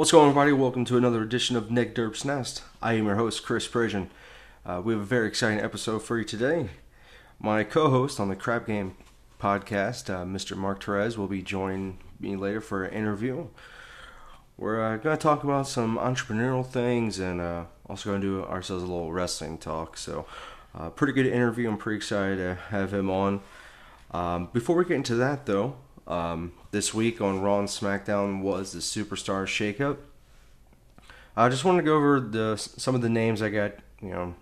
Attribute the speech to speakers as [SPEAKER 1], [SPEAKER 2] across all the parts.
[SPEAKER 1] What's going on, everybody? Welcome to another edition of Nick Derp's Nest. I am your host, Chris Prasion. Uh, we have a very exciting episode for you today. My co host on the Crap Game podcast, uh, Mr. Mark Therese, will be joining me later for an interview. We're uh, going to talk about some entrepreneurial things and uh, also going to do ourselves a little wrestling talk. So, uh, pretty good interview. I'm pretty excited to have him on. Um, before we get into that, though, um, this week on Raw and SmackDown was the Superstar Shakeup. I just want to go over the some of the names I got, you know,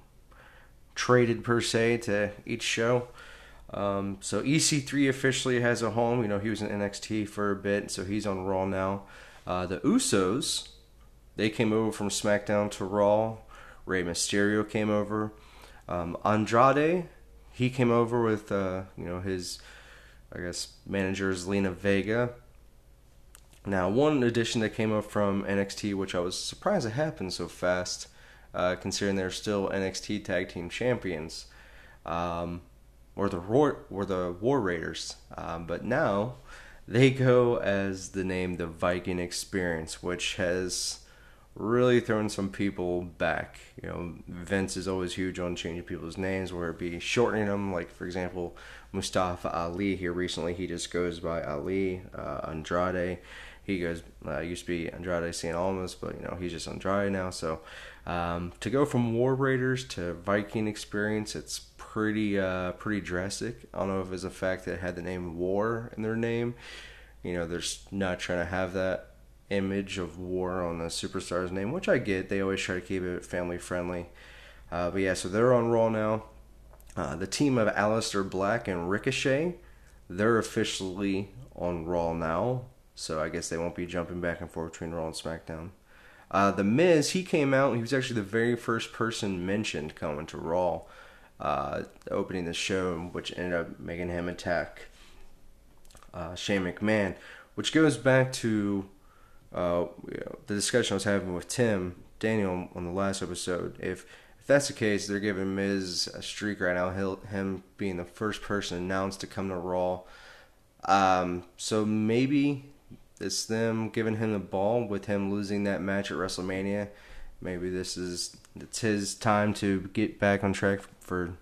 [SPEAKER 1] traded per se to each show. Um, so EC3 officially has a home. You know, he was in NXT for a bit, so he's on Raw now. Uh, the Usos, they came over from SmackDown to Raw. Rey Mysterio came over. Um, Andrade, he came over with uh, you know his I guess manager is Lena Vega. Now, one addition that came up from NXT, which I was surprised it happened so fast, uh, considering they're still NXT Tag Team Champions, um, or the War, or the War Raiders. Um, but now they go as the name the Viking Experience, which has really thrown some people back. You know, Vince is always huge on changing people's names, whether it be shortening them. Like for example, Mustafa Ali here recently, he just goes by Ali. Uh, Andrade, he goes uh, used to be Andrade Cien Almas, but you know he's just Andrade now. So um, to go from War Raiders to Viking Experience, it's pretty uh, pretty drastic. I don't know if it's a fact that it had the name War in their name. You know, they're not trying to have that image of war on the superstar's name, which I get. They always try to keep it family friendly. Uh, but yeah, so they're on Raw now. Uh, the team of Aleister Black and Ricochet, they're officially on Raw now. So I guess they won't be jumping back and forth between Raw and SmackDown. Uh, the Miz, he came out. He was actually the very first person mentioned coming to Raw, uh, opening the show, which ended up making him attack uh, Shane McMahon, which goes back to uh, know, the discussion I was having with Tim Daniel on the last episode. If if that's the case, they're giving Miz a streak right now. He'll, him being the first person announced to come to Raw. Um, so maybe it's them giving him the ball with him losing that match at WrestleMania. Maybe this is it's his time to get back on track for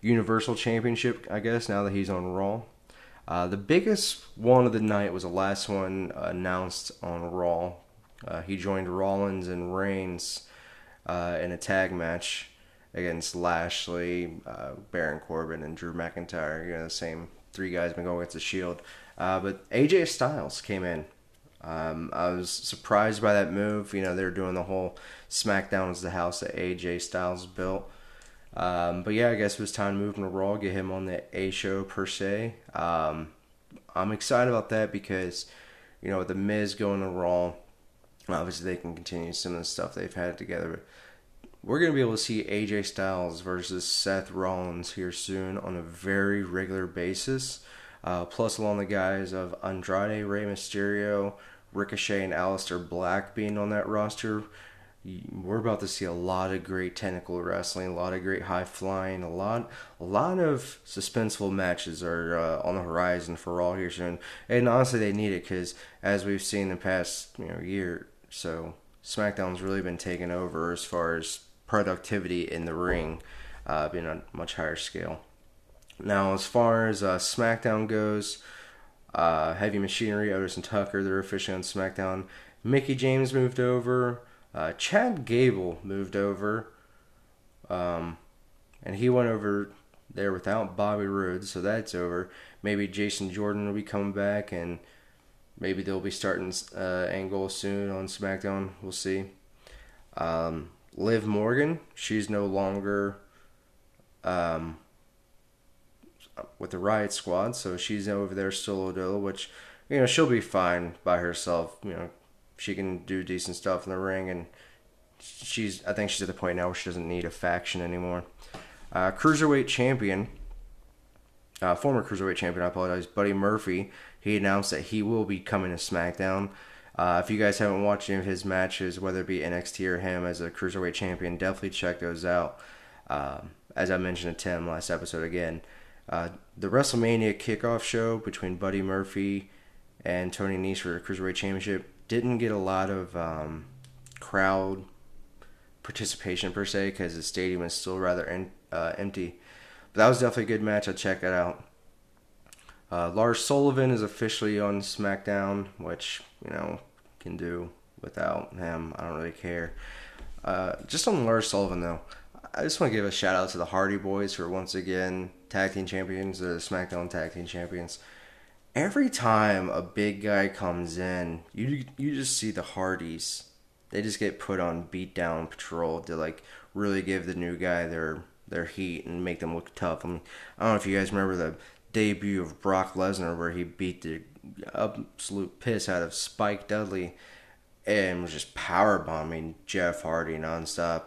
[SPEAKER 1] Universal Championship. I guess now that he's on Raw. Uh, the biggest one of the night was the last one announced on Raw. Uh, he joined Rollins and Reigns uh, in a tag match against Lashley, uh, Baron Corbin, and Drew McIntyre. You know, the same three guys been going against the Shield. Uh, but AJ Styles came in. Um, I was surprised by that move. You know, they were doing the whole SmackDown is the house that AJ Styles built. Um, but yeah, I guess it was time to move him to Raw, get him on the A show per se. Um, I'm excited about that because, you know, with the Miz going to Raw, obviously they can continue some of the stuff they've had together. But We're going to be able to see AJ Styles versus Seth Rollins here soon on a very regular basis. Uh, plus, along the guys of Andrade, Rey Mysterio, Ricochet, and Aleister Black being on that roster we're about to see a lot of great technical wrestling, a lot of great high flying, a lot, a lot of suspenseful matches are uh, on the horizon for Raw here soon. And honestly, they need it because as we've seen in the past you know year, so SmackDown's really been taken over as far as productivity in the ring, uh, being on a much higher scale. Now, as far as uh, SmackDown goes, uh, Heavy Machinery, Otis and Tucker, they're officially on SmackDown. Mickie James moved over. Uh, Chad Gable moved over, um, and he went over there without Bobby Roode, so that's over. Maybe Jason Jordan will be coming back, and maybe they'll be starting uh, Angle soon on SmackDown. We'll see. Um, Liv Morgan, she's no longer um, with the Riot Squad, so she's over there solo which you know she'll be fine by herself. You know, she can do decent stuff in the ring, and she's I think she's at the point now where she doesn't need a faction anymore. Uh, cruiserweight champion, uh, former cruiserweight champion, I apologize, Buddy Murphy. He announced that he will be coming to SmackDown. Uh, if you guys haven't watched any of his matches, whether it be NXT or him as a cruiserweight champion, definitely check those out. Um, as I mentioned to Tim last episode again, uh, the WrestleMania kickoff show between Buddy Murphy and Tony Nese for the Cruiserweight Championship didn't get a lot of um, crowd participation per se because the stadium is still rather en- uh, empty. But that was definitely a good match. I'll check it out. Uh, Lars Sullivan is officially on SmackDown, which you know can do without him. I don't really care. Uh, just on Lars Sullivan though, I just want to give a shout out to the Hardy Boys who are once again tag team champions, the SmackDown tag team champions. Every time a big guy comes in, you you just see the Hardys. They just get put on beat down patrol to like really give the new guy their their heat and make them look tough. I, mean, I don't know if you guys remember the debut of Brock Lesnar where he beat the absolute piss out of Spike Dudley and was just power bombing Jeff Hardy nonstop.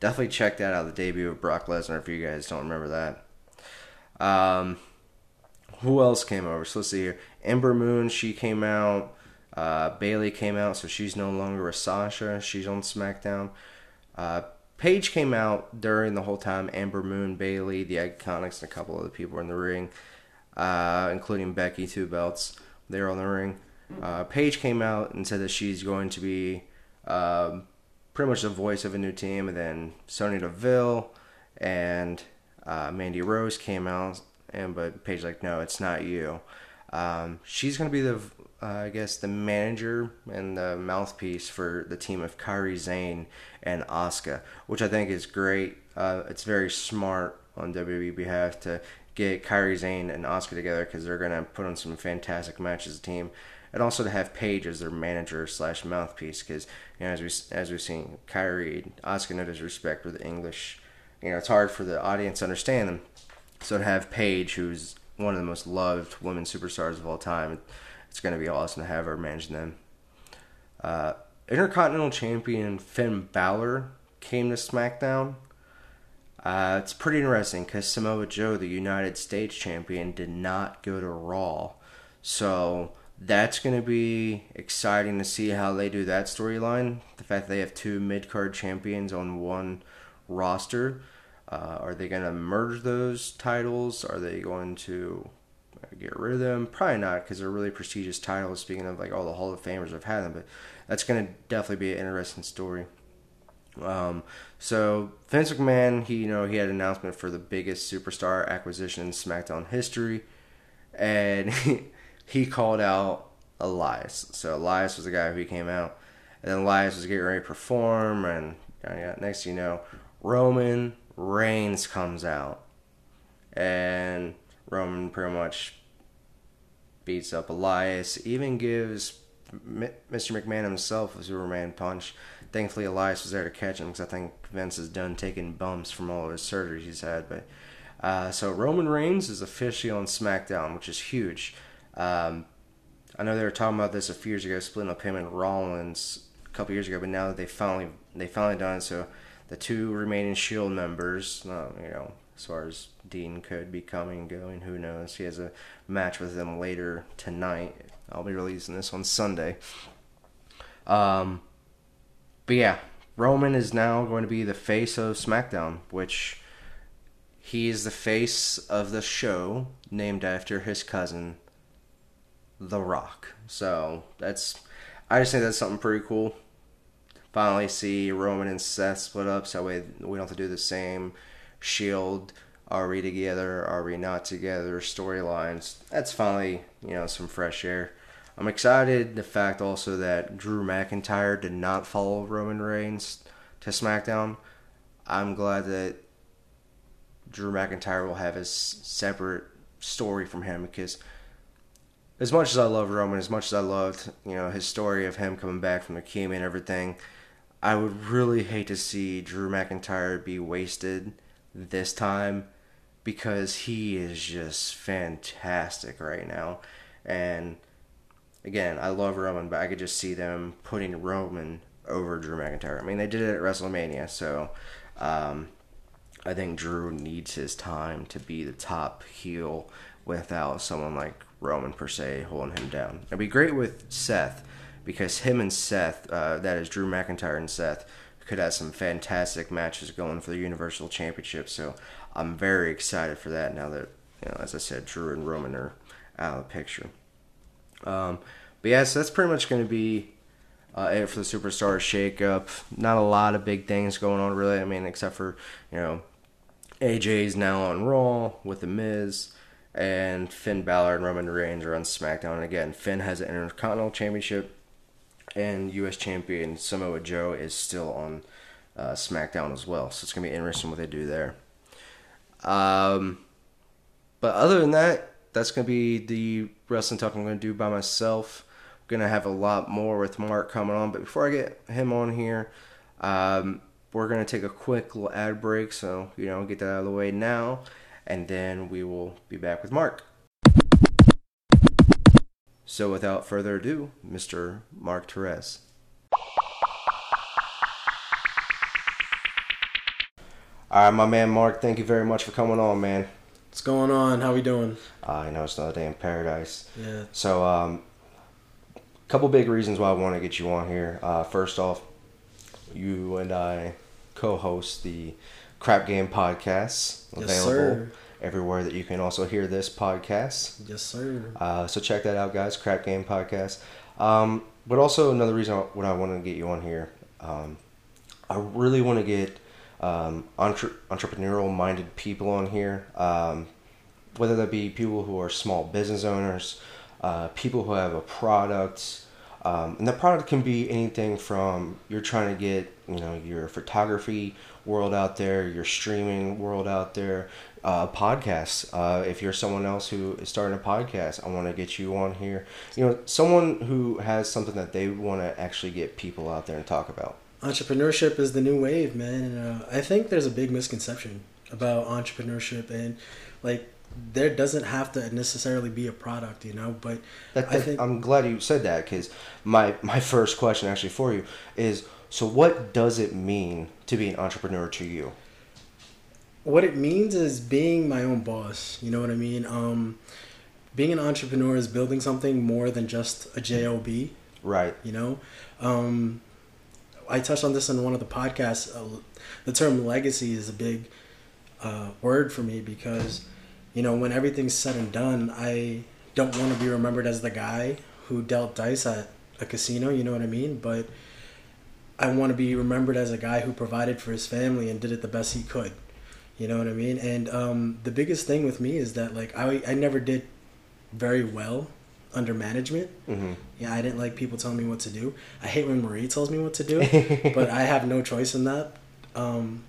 [SPEAKER 1] Definitely check that out. The debut of Brock Lesnar if you guys don't remember that. Um, who else came over? So let's see here. Ember Moon, she came out. Uh, Bayley came out, so she's no longer a Sasha. She's on SmackDown. Uh, Paige came out during the whole time. Ember Moon, Bayley, the Iconics, and a couple other people in the ring, uh, including Becky, two belts. They're on the ring. Uh, Paige came out and said that she's going to be um, pretty much the voice of a new team. And then Sonya Deville and uh, Mandy Rose came out, and but Paige like, no, it's not you. Um, she's to be the, uh, I guess, the manager and the mouthpiece for the team of Kairi Sane and Asuka, which I think is great. Uh, it's very smart on WWE behalf to get Kairi Sane and Asuka together because they're to put on some fantastic matches as a team. And also to have Paige as their manager slash mouthpiece because, you know, as, we, as we've seen, Kairi Asuka no disrespect with the English. You know, it's hard for the audience to understand them. So to have Paige, who's one of the most loved women superstars of all time, it's going to be awesome to have her managing them. Uh, Intercontinental Champion Finn Balor came to SmackDown. Uh, it's pretty interesting because Samoa Joe, the United States champion, did not go to Raw. So that's going to be exciting to see how they do that storyline. The fact that they have two mid card champions on one roster. Uh, are they going to merge those titles? Are they going to get rid of them? Probably not because they're really prestigious titles. Speaking of like all the Hall of Famers have had them, but that's going to definitely be an interesting story. Um, so Vince McMahon, he you know he had an announcement for the biggest superstar acquisition in SmackDown history, and he, he called out Elias. So Elias was the guy who came out, and then Elias was getting ready to perform, and yeah, next you know, Roman Reigns comes out, and Roman pretty much beats up Elias, even gives Mr. McMahon himself a Superman punch. Thankfully, Elias was there to catch him because I think Vince is done taking bumps from all of his surgeries he's had. But uh, so Roman Reigns is officially on SmackDown, which is huge. Um, I know they were talking about this a few years ago, splitting up him and Rollins a couple years ago, but now that they finally they finally done it, so the two remaining Shield members, uh, you know, as far as Dean could be coming and going, who knows? He has a match with them later tonight. I'll be releasing this on Sunday. Um, but yeah, Roman is now going to be the face of SmackDown, which he is the face of the show named after his cousin, The Rock. So that's, I just think that's something pretty cool. Finally, see Roman and Seth split up, so we we don't have to do the same Shield. Are we together? Are we not together? Storylines. That's finally you know some fresh air. I'm excited the fact also that Drew McIntyre did not follow Roman Reigns to SmackDown. I'm glad that Drew McIntyre will have his separate story from him because as much as I love Roman, as much as I loved, you know, his story of him coming back from leukemia and everything, I would really hate to see Drew McIntyre be wasted this time because he is just fantastic right now. And again, I love Roman, but I could just see them putting Roman over Drew McIntyre. I mean, they did it at WrestleMania, so um, I think Drew needs his time to be the top heel without someone like Roman per se holding him down. It'd be great with Seth because him and Seth, uh, that is Drew McIntyre and Seth, could have some fantastic matches going for the Universal Championship. So I'm very excited for that now that, you know, as I said, Drew and Roman are out of the picture. Um, but yeah, so that's pretty much going to be uh, it for the superstar shakeup. Not a lot of big things going on really. I mean, except for you know, AJ's now on Raw with the Miz, and Finn Balor and Roman Reigns are on SmackDown. And again, Finn has an Intercontinental Championship, and U.S. Champion Samoa Joe is still on uh, SmackDown as well. So it's gonna be interesting what they do there. Um, but other than that, that's gonna be the wrestling talk I'm gonna do by myself. I'm gonna have a lot more with Mark coming on, but before I get him on here, um, we're gonna take a quick little ad break. So you know, get that out of the way now, and then we will be back with Mark. So without further ado, Mr. Mark Therese. All right, my man Mark, thank you very much for coming on, man.
[SPEAKER 2] What's going on? How we doing?
[SPEAKER 1] Uh, I know it's another day in paradise.
[SPEAKER 2] Yeah.
[SPEAKER 1] So, um, a couple big reasons why I want to get you on here. Uh, first off, you and I co-host the Crap Game podcast,
[SPEAKER 2] Yes, sir.
[SPEAKER 1] Everywhere that you can also hear this podcast.
[SPEAKER 2] Yes, sir.
[SPEAKER 1] Uh, so check that out, guys. Crap Game Podcast. Um, but also another reason what I want to get you on here, um, I really want to get um, entre- entrepreneurial minded people on here. Um, whether that be people who are small business owners, uh, people who have a product, um, and the product can be anything from you're trying to get you know your photography world out there, your streaming world out there, uh, podcasts. Uh, if you're someone else who is starting a podcast, I want to get you on here. You know, someone who has something that they want to actually get people out there and talk about.
[SPEAKER 2] Entrepreneurship is the new wave, man. And uh, I think there's a big misconception about entrepreneurship, and like there doesn't have to necessarily be a product, you know. But
[SPEAKER 1] That,
[SPEAKER 2] I think
[SPEAKER 1] I'm glad you said that because my my first question actually for you is so what does it mean to be an entrepreneur to you?
[SPEAKER 2] What it means is being my own boss. You know what I mean? Um, being an entrepreneur is building something more than just a job.
[SPEAKER 1] Right.
[SPEAKER 2] you know um, i touched on this in one of the podcasts uh, the term legacy is a big uh, word for me because you know when everything's said and done i don't want to be remembered as the guy who dealt dice at a casino you know what i mean but i want to be remembered as a guy who provided for his family and did it the best he could you know what i mean and um, the biggest thing with me is that like i, I never did very well under management
[SPEAKER 1] hmm
[SPEAKER 2] yeah, I didn't like people telling me what to do. I hate when Marie tells me what to do, but I have no choice in that. Um,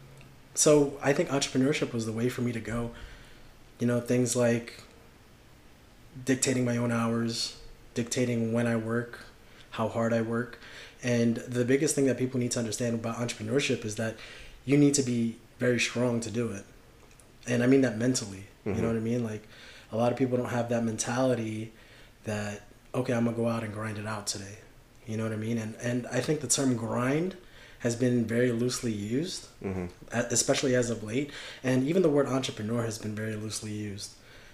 [SPEAKER 2] so I think entrepreneurship was the way for me to go. You know, things like dictating my own hours, dictating when I work, how hard I work. And the biggest thing that people need to understand about entrepreneurship is that you need to be very strong to do it. And I mean that mentally. You
[SPEAKER 1] Mhm.
[SPEAKER 2] know what I mean? Like a lot of people don't have that mentality that okay, I'm gonna go out and grind it out today. You know what I mean? And and I think the term grind has been very loosely used,
[SPEAKER 1] hmm
[SPEAKER 2] especially as of late. And even the word entrepreneur has been very loosely used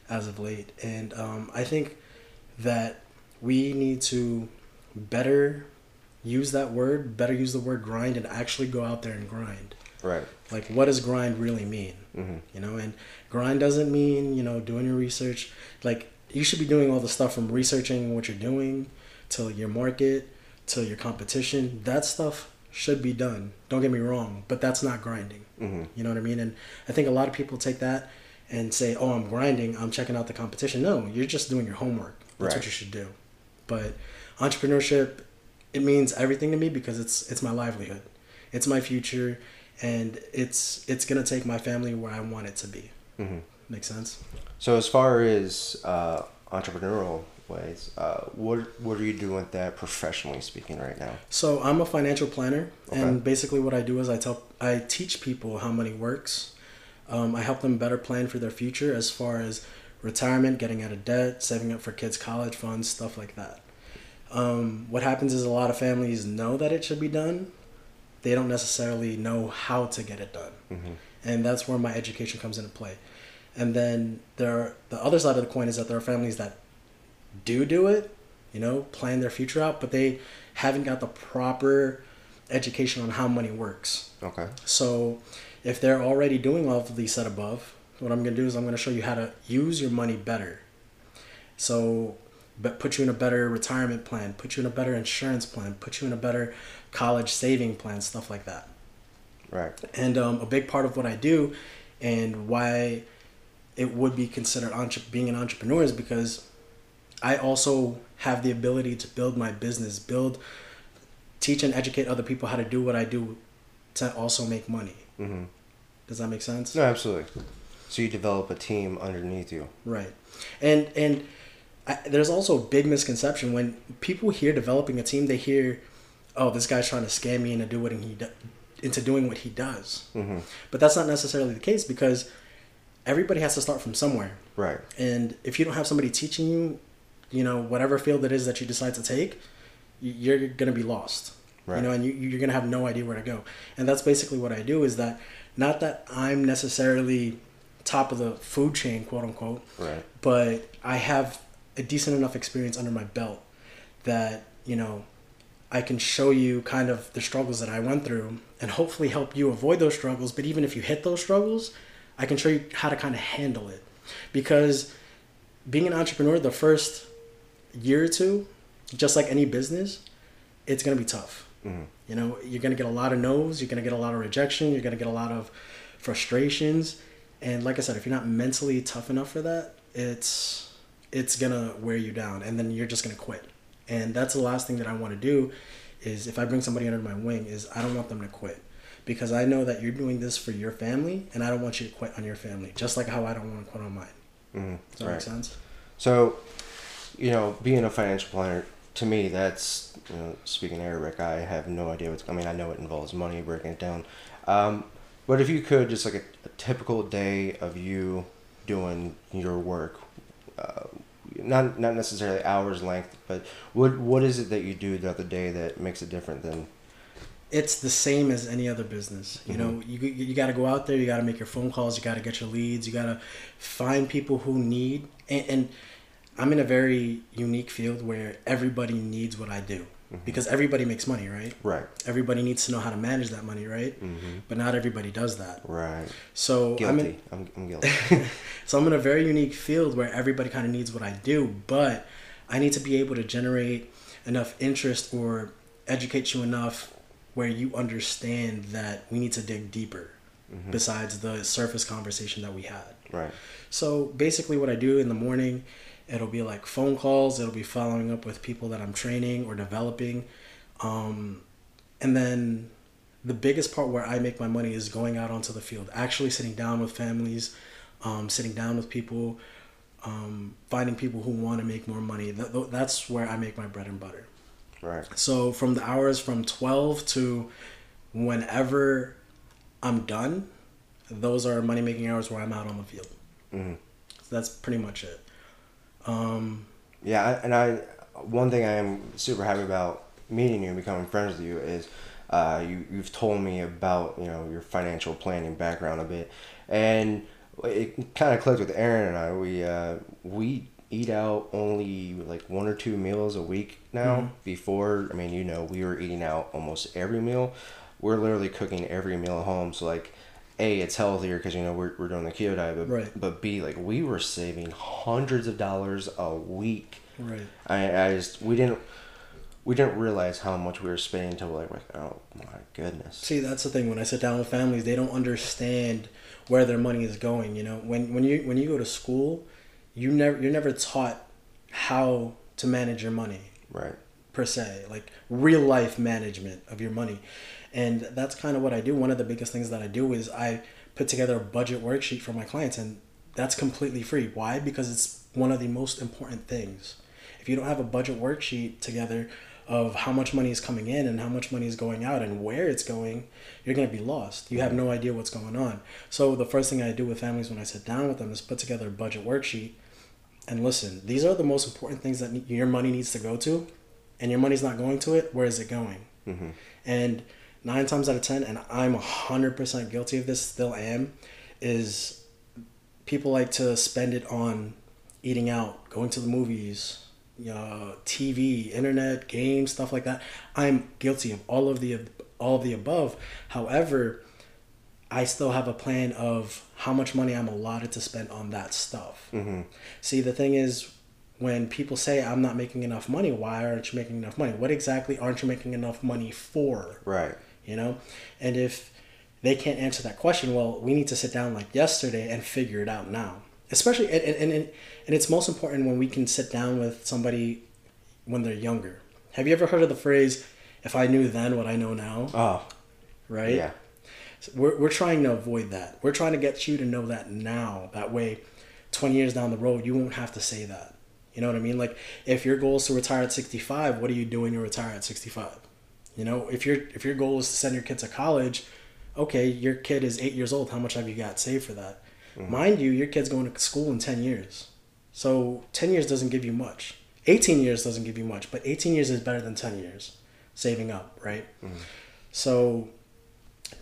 [SPEAKER 2] as of late. And um, I think that we need to better use that word, better use the word grind, and actually go out there and grind.
[SPEAKER 1] Right.
[SPEAKER 2] Like, what does grind really mean?
[SPEAKER 1] hmm
[SPEAKER 2] you know and grind doesn't mean you know doing your research. Like you should be doing all the stuff from researching what you're doing to your market to your competition. That stuff should be done. Don't get me wrong but that's not grinding.
[SPEAKER 1] Hmm
[SPEAKER 2] you know what i mean? And i think a lot of people take that and say oh i'm grinding. I'm checking out the competition. No you're just doing your homework. That's
[SPEAKER 1] Right.
[SPEAKER 2] what you should do. But entrepreneurship it means everything to me because it's it's my livelihood. It's my future and it's it's gonna take my family where i want it to be
[SPEAKER 1] hmm
[SPEAKER 2] Makes sense.
[SPEAKER 1] So as far as uh, entrepreneurial ways, uh, what what are you doing with that professionally speaking right now?
[SPEAKER 2] So I'm a financial planner,
[SPEAKER 1] Okay.
[SPEAKER 2] and basically what I do is I tell I teach people how money works. Um, I help them better plan for their future as far as retirement, getting out of debt, saving up for kids' college funds, stuff like that. Um, what happens is a lot of families know that it should be done. They don't necessarily know how to get it done.
[SPEAKER 1] hmm
[SPEAKER 2] and that's where my education comes into play. And then there, are, the other side of the coin is that there are families that do do it, you know, plan their future out, but they haven't got the proper education on how money works.
[SPEAKER 1] Okay.
[SPEAKER 2] So, if they're already doing all of these said above, what I'm going to do is I'm going to show you how to use your money better. So, but put you in a better retirement plan, put you in a better insurance plan, put you in a better college saving plans, stuff like that.
[SPEAKER 1] Right.
[SPEAKER 2] And um, a big part of what I do and why it would be considered entre- being an entrepreneur is because I also have the ability to build my business, build, teach and educate other people how to do what I do to also make money.
[SPEAKER 1] Mm-hmm.
[SPEAKER 2] Does that make sense?
[SPEAKER 1] No, absolutely. So you develop a team underneath you.
[SPEAKER 2] Right. And and I, there's also a big misconception when people hear developing a team, they hear, "Oh, this guy's trying to scam me into do what he do, into doing what he does."
[SPEAKER 1] Mm-hmm.
[SPEAKER 2] But that's not necessarily the case because everybody has to start from somewhere.
[SPEAKER 1] Right.
[SPEAKER 2] And if you don't have somebody teaching you, you know, whatever field it is that you decide to take, you're gonna be lost.
[SPEAKER 1] Right.
[SPEAKER 2] You know, and you, you're gonna have no idea where to go. And that's basically what I do. Is that not that I'm necessarily top of the food chain, quote unquote,
[SPEAKER 1] Right.
[SPEAKER 2] but I have a decent enough experience under my belt that you know I can show you kind of the struggles that I went through and hopefully help you avoid those struggles. But even if you hit those struggles, I can show you how to kind of handle it. Because being an entrepreneur, the first year or two, just like any business, it's gonna be tough.
[SPEAKER 1] Mhm.
[SPEAKER 2] You know, you're gonna get a lot of no's, you're gonna get a lot of rejection, you're gonna get a lot of frustrations, and like I said, if you're not mentally tough enough for that, it's it's gonna wear you down, and then you're just gonna quit. And that's the last thing that I want to do, is if I bring somebody under my wing, is I don't want them to quit, because I know that you're doing this for your family, and I don't want you to quit on your family, just like how I don't want to quit on mine.
[SPEAKER 1] Mm-hmm.
[SPEAKER 2] Does that
[SPEAKER 1] Right.
[SPEAKER 2] make sense?
[SPEAKER 1] So, you know, being a financial planner to me, that's you know, speaking Arabic. I have no idea what's. I mean, I know it involves money, breaking it down. Um, but if you could, just like a, a typical day of you doing your work, uh, not not necessarily hours length, but what what is it that you do throughout the day that makes it different than?
[SPEAKER 2] it's the same as any other business. You know, mm-hmm. you you got to go out there. You got to make your phone calls. You got to get your leads. You got to find people who need. And, and I'm in a very unique field where everybody needs what I do because everybody makes money, right?
[SPEAKER 1] Right.
[SPEAKER 2] Everybody needs to know how to manage that money, right?
[SPEAKER 1] Mm-hmm.
[SPEAKER 2] But not everybody does that.
[SPEAKER 1] Right.
[SPEAKER 2] So I'm in,
[SPEAKER 1] I'm, I'm guilty.
[SPEAKER 2] so I'm in a very unique field where everybody kind of needs what I do, but I need to be able to generate enough interest or educate you enough where you understand that we need to dig deeper besides the surface conversation that we had.
[SPEAKER 1] right.
[SPEAKER 2] So basically, what I do in the morning, it'll be like phone calls. It'll be following up with people that I'm training or developing, um, and then the biggest part where I make my money is going out onto the field, actually sitting down with families, um, sitting down with people, um, finding people who want to make more money. Th- th- that's where I make my bread and butter.
[SPEAKER 1] Right.
[SPEAKER 2] So from the hours from 12 to whenever I'm done, those are money making hours where I'm out on the field.
[SPEAKER 1] Mm-hmm.
[SPEAKER 2] So that's pretty much it. Um,
[SPEAKER 1] Yeah, and I one thing I am super happy about meeting you and becoming friends with you is uh, you you've told me about you know your financial planning background a bit, and it kind of clicked with Aaron and I. We uh, we eat out only like one or two meals a week now. Before, I mean, you know, we were eating out almost every meal. We're literally cooking every meal at home. So like. A, it's healthier because you know we're, we're doing the keto diet, but
[SPEAKER 2] Right.
[SPEAKER 1] but B, like we were saving hundreds of dollars a week
[SPEAKER 2] right.
[SPEAKER 1] I, I just we didn't we didn't realize how much we were spending until like, like oh my goodness.
[SPEAKER 2] See, that's the thing. When I sit down with families, they don't understand where their money is going. You know, when when you when you go to school, you never you're never taught how to manage your money.
[SPEAKER 1] Right.
[SPEAKER 2] per se, like real life management of your money. And that's kind of what I do. One of the biggest things that I do is I put together a budget worksheet for my clients, and that's completely free. Why? Because it's one of the most important things. If you don't have a budget worksheet together of how much money is coming in and how much money is going out and where it's going, you're going to be lost. You have no idea what's going on. So, the first thing I do with families when I sit down with them is put together a budget worksheet and listen, these are the most important things that your money needs to go to, and your money's not going to it. Where is it going?
[SPEAKER 1] Mm-hmm.
[SPEAKER 2] And nine times out of ten, and I'm hundred percent guilty of this, still am, is people like to spend it on eating out, going to the movies, uh, TV, internet, games, stuff like that. I'm guilty of all of the all of the above. However, I still have a plan of how much money I'm allotted to spend on that stuff.
[SPEAKER 1] Mm-hmm.
[SPEAKER 2] See, the thing is, when people say I'm not making enough money, why aren't you making enough money? What exactly aren't you making enough money for?
[SPEAKER 1] Right.
[SPEAKER 2] You know, and if they can't answer that question, well, we need to sit down like yesterday and figure it out now. Especially and and and, and it's most important when we can sit down with somebody when they're younger. Have you ever heard of the phrase "If I knew then what I know now"?
[SPEAKER 1] Oh,
[SPEAKER 2] right?
[SPEAKER 1] yeah.
[SPEAKER 2] So we're, we're trying to avoid that. We're trying to get you to know that now. That way, 20 years down the road, you won't have to say that. You know what I mean? Like, if your goal is to retire at 65, what are you doing to retire at 65? You know, if your if your goal is to send your kid to college, okay, your kid is eight years old. How much have you got saved for that? Mm-hmm. Mind you, your kid's going to school in 10 years. So 10 years doesn't give you much. 18 years doesn't give you much, but 18 years is better than 10 years saving up, right? Mm-hmm. So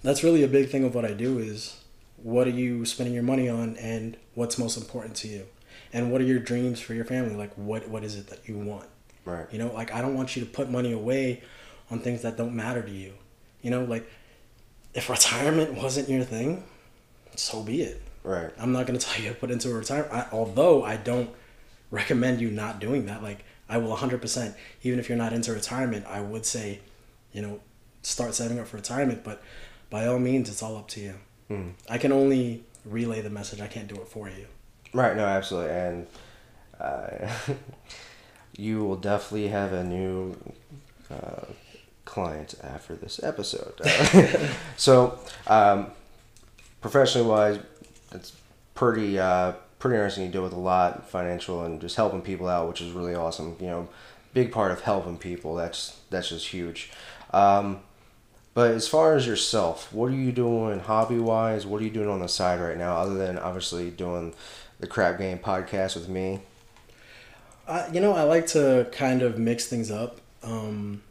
[SPEAKER 2] that's really a big thing of what I do is what are you spending your money on and what's most important to you? And what are your dreams for your family? Like what what is it that you want?
[SPEAKER 1] Right.
[SPEAKER 2] You know, like I don't want you to put money away on things that don't matter to you. You know, like if retirement wasn't your thing, so be it.
[SPEAKER 1] Right.
[SPEAKER 2] I'm not going to tell you to put into a retirement. I, although I don't recommend you not doing that. Like I will 100%, even if you're not into retirement, I would say, you know, start setting up for retirement. But by all means, it's all up to you.
[SPEAKER 1] Mhm.
[SPEAKER 2] I can only relay the message. I can't do it for you.
[SPEAKER 1] Right. No, absolutely. And uh, you will definitely have a new uh, client after this episode. so, um, professionally wise, it's pretty uh, pretty interesting. You deal with a lot financial and just helping people out, which is really awesome. You know, big part of helping people. That's that's just huge. Um, but as far as yourself, what are you doing hobby wise? What are you doing on the side right now, other than obviously doing the crap game podcast with me?
[SPEAKER 2] Uh, you know, I like to kind of mix things up. Um,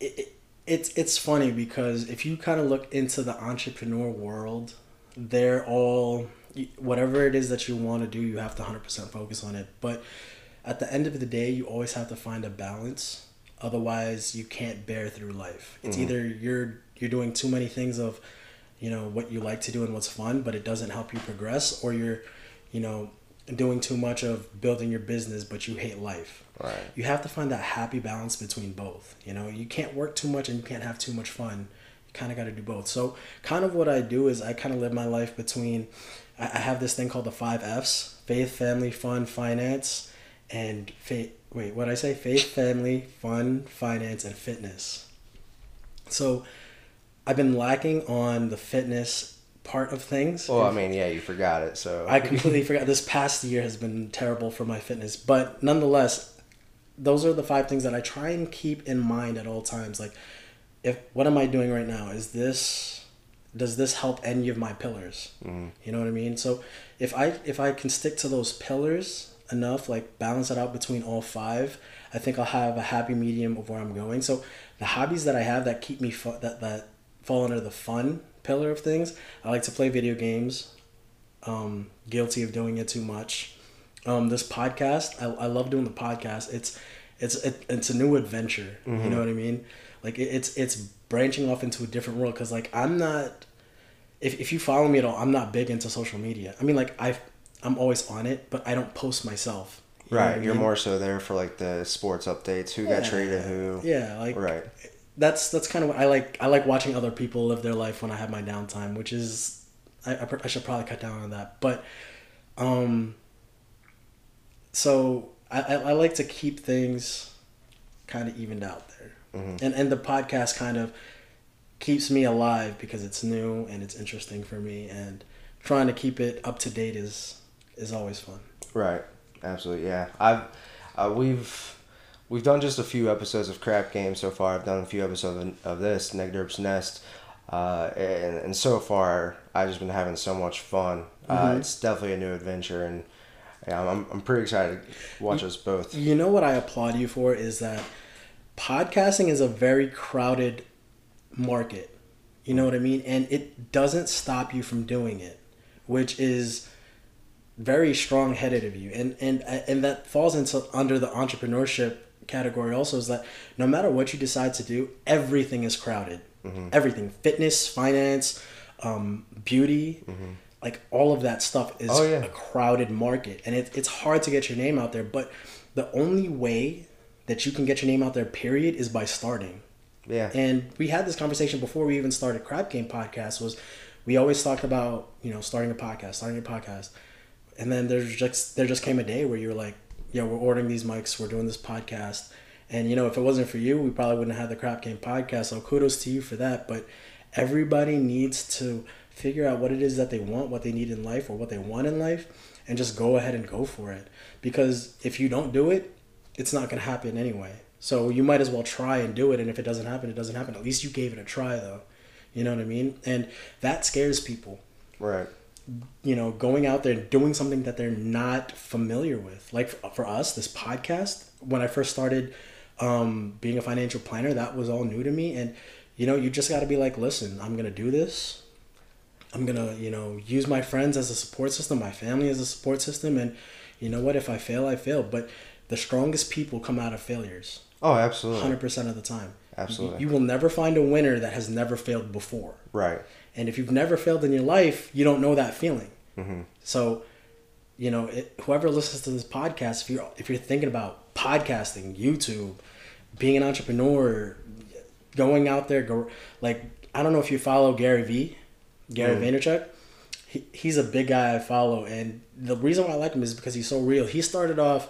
[SPEAKER 2] it, it, it's it's funny because if you kind of look into the entrepreneur world, they're all whatever it is that you want to do, you have to hundred percent focus on it. But at the end of the day, you always have to find a balance. Otherwise, you can't bear through life. It's mm-hmm. either you're you're doing too many things of, you know, what you like to do and what's fun, but it doesn't help you progress, or you're, you know, doing too much of building your business, but you hate life.
[SPEAKER 1] Right.
[SPEAKER 2] You have to find that happy balance between both. You know, you can't work too much and you can't have too much fun. You kind of got to do both. So, kind of what I do is I kind of live my life between. I I have this thing called the five F's: faith, family, fun, finance, and faith. Wait, what I say? Faith, family, fun, finance, and fitness. So, I've been lacking on the fitness part of things.
[SPEAKER 1] Well, I mean, yeah, you forgot it, so
[SPEAKER 2] I completely forgot. This past year has been terrible for my fitness, but nonetheless, those are the five things that I try and keep in mind at all times. Like, if what am I doing right now? Is this does this help any of my pillars?
[SPEAKER 1] Mhm.
[SPEAKER 2] You know what I mean? So if I if I can stick to those pillars enough, like balance it out between all five, I think I'll have a happy medium of where I'm going. So the hobbies that I have that keep me fu- that that fall under the fun pillar of things, I like to play video games. Um, guilty of doing it too much. Um, this podcast, I, I love doing the podcast. It's it's it, it's a new adventure. You know what I mean? Like it, it's it's branching off into a different world because like I'm not. If, if you follow me at all, I'm not big into social media. I mean, like I, I'm always on it, but I don't post myself. You
[SPEAKER 1] right, you're
[SPEAKER 2] mean?
[SPEAKER 1] more so there for like the sports updates, who got traded, who.
[SPEAKER 2] Yeah, like
[SPEAKER 1] Right.
[SPEAKER 2] That's that's kind of what I like. I like watching other people live their life when I have my downtime, which is I, I, pr- I should probably cut down on that. But um, so I, I, like to keep things kind of evened out there,
[SPEAKER 1] Mhm.
[SPEAKER 2] and and the podcast kind of keeps me alive because it's new and it's interesting for me, and trying to keep it up to date is is always fun.
[SPEAKER 1] Right. Absolutely. Yeah. I've uh, we've we've done just a few episodes of Crap Game so far. I've done a few episodes of, of this Negderb's Nest, uh, and and so far I've just been having so much fun. Uh,
[SPEAKER 2] Mhm.
[SPEAKER 1] it's definitely a new adventure, and yeah, I'm I'm pretty excited to watch us both.
[SPEAKER 2] You know what I applaud you for is that podcasting is a very crowded market. You know what I mean? And it doesn't stop you from doing it, which is very strong headed of you. And and and that falls into under the entrepreneurship category also is that no matter what you decide to do, everything is crowded. Everything. Fitness, finance, um, beauty. like all of that stuff is
[SPEAKER 1] Oh, yeah.
[SPEAKER 2] a crowded market and it, it's hard to get your name out there but the only way that you can get your name out there period is by starting
[SPEAKER 1] Yeah.
[SPEAKER 2] and we had this conversation before we even started crap game podcast was we always talked about you know starting a podcast starting a podcast and then there's just there just came a day where you were like yeah we're ordering these mics we're doing this podcast. And you know if it wasn't for you we probably wouldn't have the crap game podcast. So kudos to you for that. But everybody needs to figure out what it is that they want what they need in life or what they want in life and just go ahead and go for it. Because if you don't do it it's not going to happen anyway. So you might as well try and do it and if it doesn't happen it doesn't happen. At least you gave it a try though. You know what i mean? And that scares people.
[SPEAKER 1] Right.
[SPEAKER 2] You know, going out there and doing something that they're not familiar with. Like for, for us, this podcast, when I first started um, being a financial planner, that was all new to me. And, you know, you just got to be like, listen, I'm going to do this. I'm going to, you know, use my friends as a support system, my family as a support system. And you know what? If I fail, I fail. But the strongest people come out of failures
[SPEAKER 1] Oh, absolutely.
[SPEAKER 2] 100% of the time.
[SPEAKER 1] Absolutely.
[SPEAKER 2] You, you will never find a winner that has never failed before.
[SPEAKER 1] Right.
[SPEAKER 2] And if you've never failed in your life, you don't know that feeling.
[SPEAKER 1] Mm-hmm.
[SPEAKER 2] So, you know, it, whoever listens to this podcast, if you're if you're thinking about podcasting, YouTube, being an entrepreneur, going out there, go like I don't know if you follow Gary V, Gary
[SPEAKER 1] Mm.
[SPEAKER 2] Vaynerchuk. He, he's a big guy I follow, and the reason why I like him is because he's so real. He started off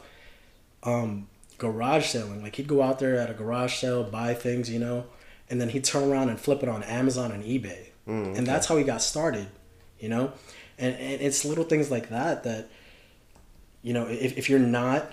[SPEAKER 2] um, garage selling. Like he'd go out there at a garage sale, buy things, you know, and then he'd turn around and flip it on Amazon and eBay.
[SPEAKER 1] Mm,
[SPEAKER 2] And that's how he got started, you know? And, and it's little things like that that, you know, if, if you're not,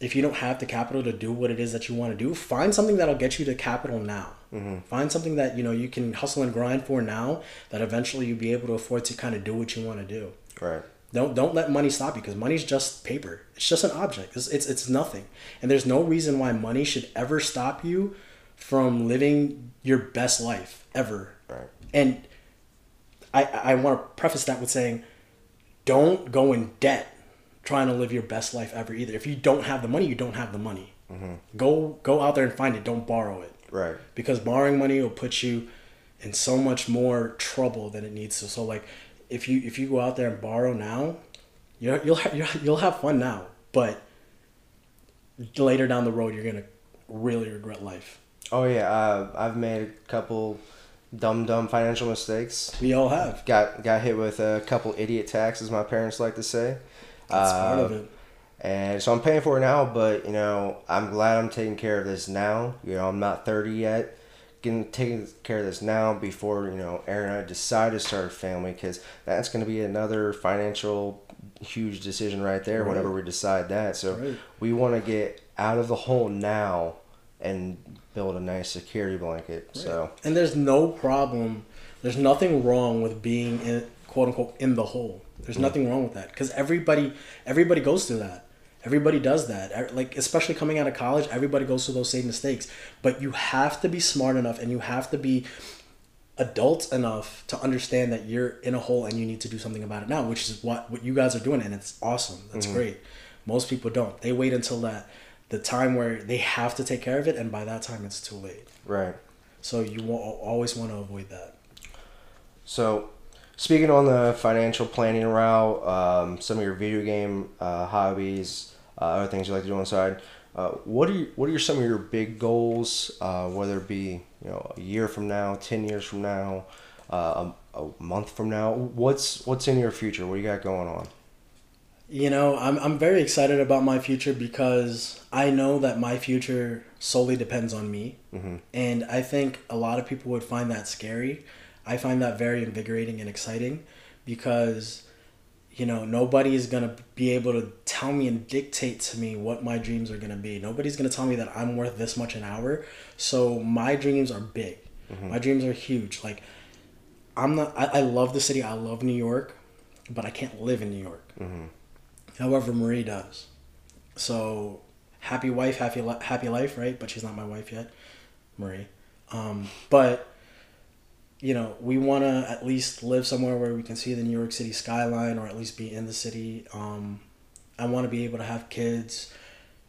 [SPEAKER 2] if you don't have the capital to do what it is that you want to do, find something that'll get you the capital now.
[SPEAKER 1] Mm-hmm.
[SPEAKER 2] Find something that, you know, you can hustle and grind for now that eventually you'll be able to afford to kind of do what you want to do.
[SPEAKER 1] Right.
[SPEAKER 2] Don't don't let money stop you because money's just paper. It's just an object. It's, it's it's nothing. And there's no reason why money should ever stop you from living your best life ever.
[SPEAKER 1] Right.
[SPEAKER 2] And I I want to preface that with saying, don't go in debt trying to live your best life ever either. If you don't have the money, you don't have the money. Go go out there and find it. Don't borrow it
[SPEAKER 1] Right.
[SPEAKER 2] because borrowing money will put you in so much more trouble than it needs to. So like, if you if you go out there and borrow now, you'll you'll ha- you'll, you'll have fun now, but later down the road, you're gonna really regret life.
[SPEAKER 1] Oh yeah. Uh, I've made a couple dumb dumb financial mistakes.
[SPEAKER 2] We all have.
[SPEAKER 1] Got got hit with a couple idiot taxes. My parents like to say.
[SPEAKER 2] That's part
[SPEAKER 1] Uh,
[SPEAKER 2] of it.
[SPEAKER 1] And so I'm paying for it now, but you know, I'm glad I'm taking care of this now. You know, I'm not 30 yet. Getting taking care of this now before you know Aaron and I decide to start a family because that's going to be another financial huge decision right there.
[SPEAKER 2] Right.
[SPEAKER 1] Whenever we decide that, so
[SPEAKER 2] Right.
[SPEAKER 1] we want to get out of the hole now and build a nice security blanket. So
[SPEAKER 2] And there's no problem. There's nothing wrong with being in quote unquote in the hole. There's nothing wrong with that because everybody everybody goes through that. Everybody does that. E- Like especially coming out of college, everybody goes through those same mistakes. But you have to be smart enough and you have to be adult enough to understand that you're in a hole and you need to do something about it now, which is what what you guys are doing and it's awesome. That's mm-hmm. great. Most people don't. They wait until that the time where they have to take care of it and by that time it's too late.
[SPEAKER 1] right.
[SPEAKER 2] So you will always want to avoid that.
[SPEAKER 1] So, speaking on the financial planning route, um, some of your video game uh, hobbies, uh, other things you like to do on the side. Uh, what are you, what are some of your big goals? Uh, whether it be you know a year from now, ten years from now, uh, a, a month from now. What's what's in your future? What do you got going on?
[SPEAKER 2] You know, I'm I'm very excited about my future because I know that my future solely depends on me.
[SPEAKER 1] Mm-hmm.
[SPEAKER 2] And I think a lot of people would find that scary. I find that very invigorating and exciting because you know, nobody is going to be able to tell me and dictate to me what my dreams are going to be. Nobody's going to tell me that I'm worth this much an hour. So my dreams are big. My dreams are huge. Like I'm not I, I love the city. I love New York, but I can't live in New York.
[SPEAKER 1] Mm-hmm.
[SPEAKER 2] However, Marie does. So happy wife, happy li- happy life, right? But she's not my wife yet, Marie. Um, but you know, we want to at least live somewhere where we can see the New York City skyline, or at least be in the city. Um, I want to be able to have kids.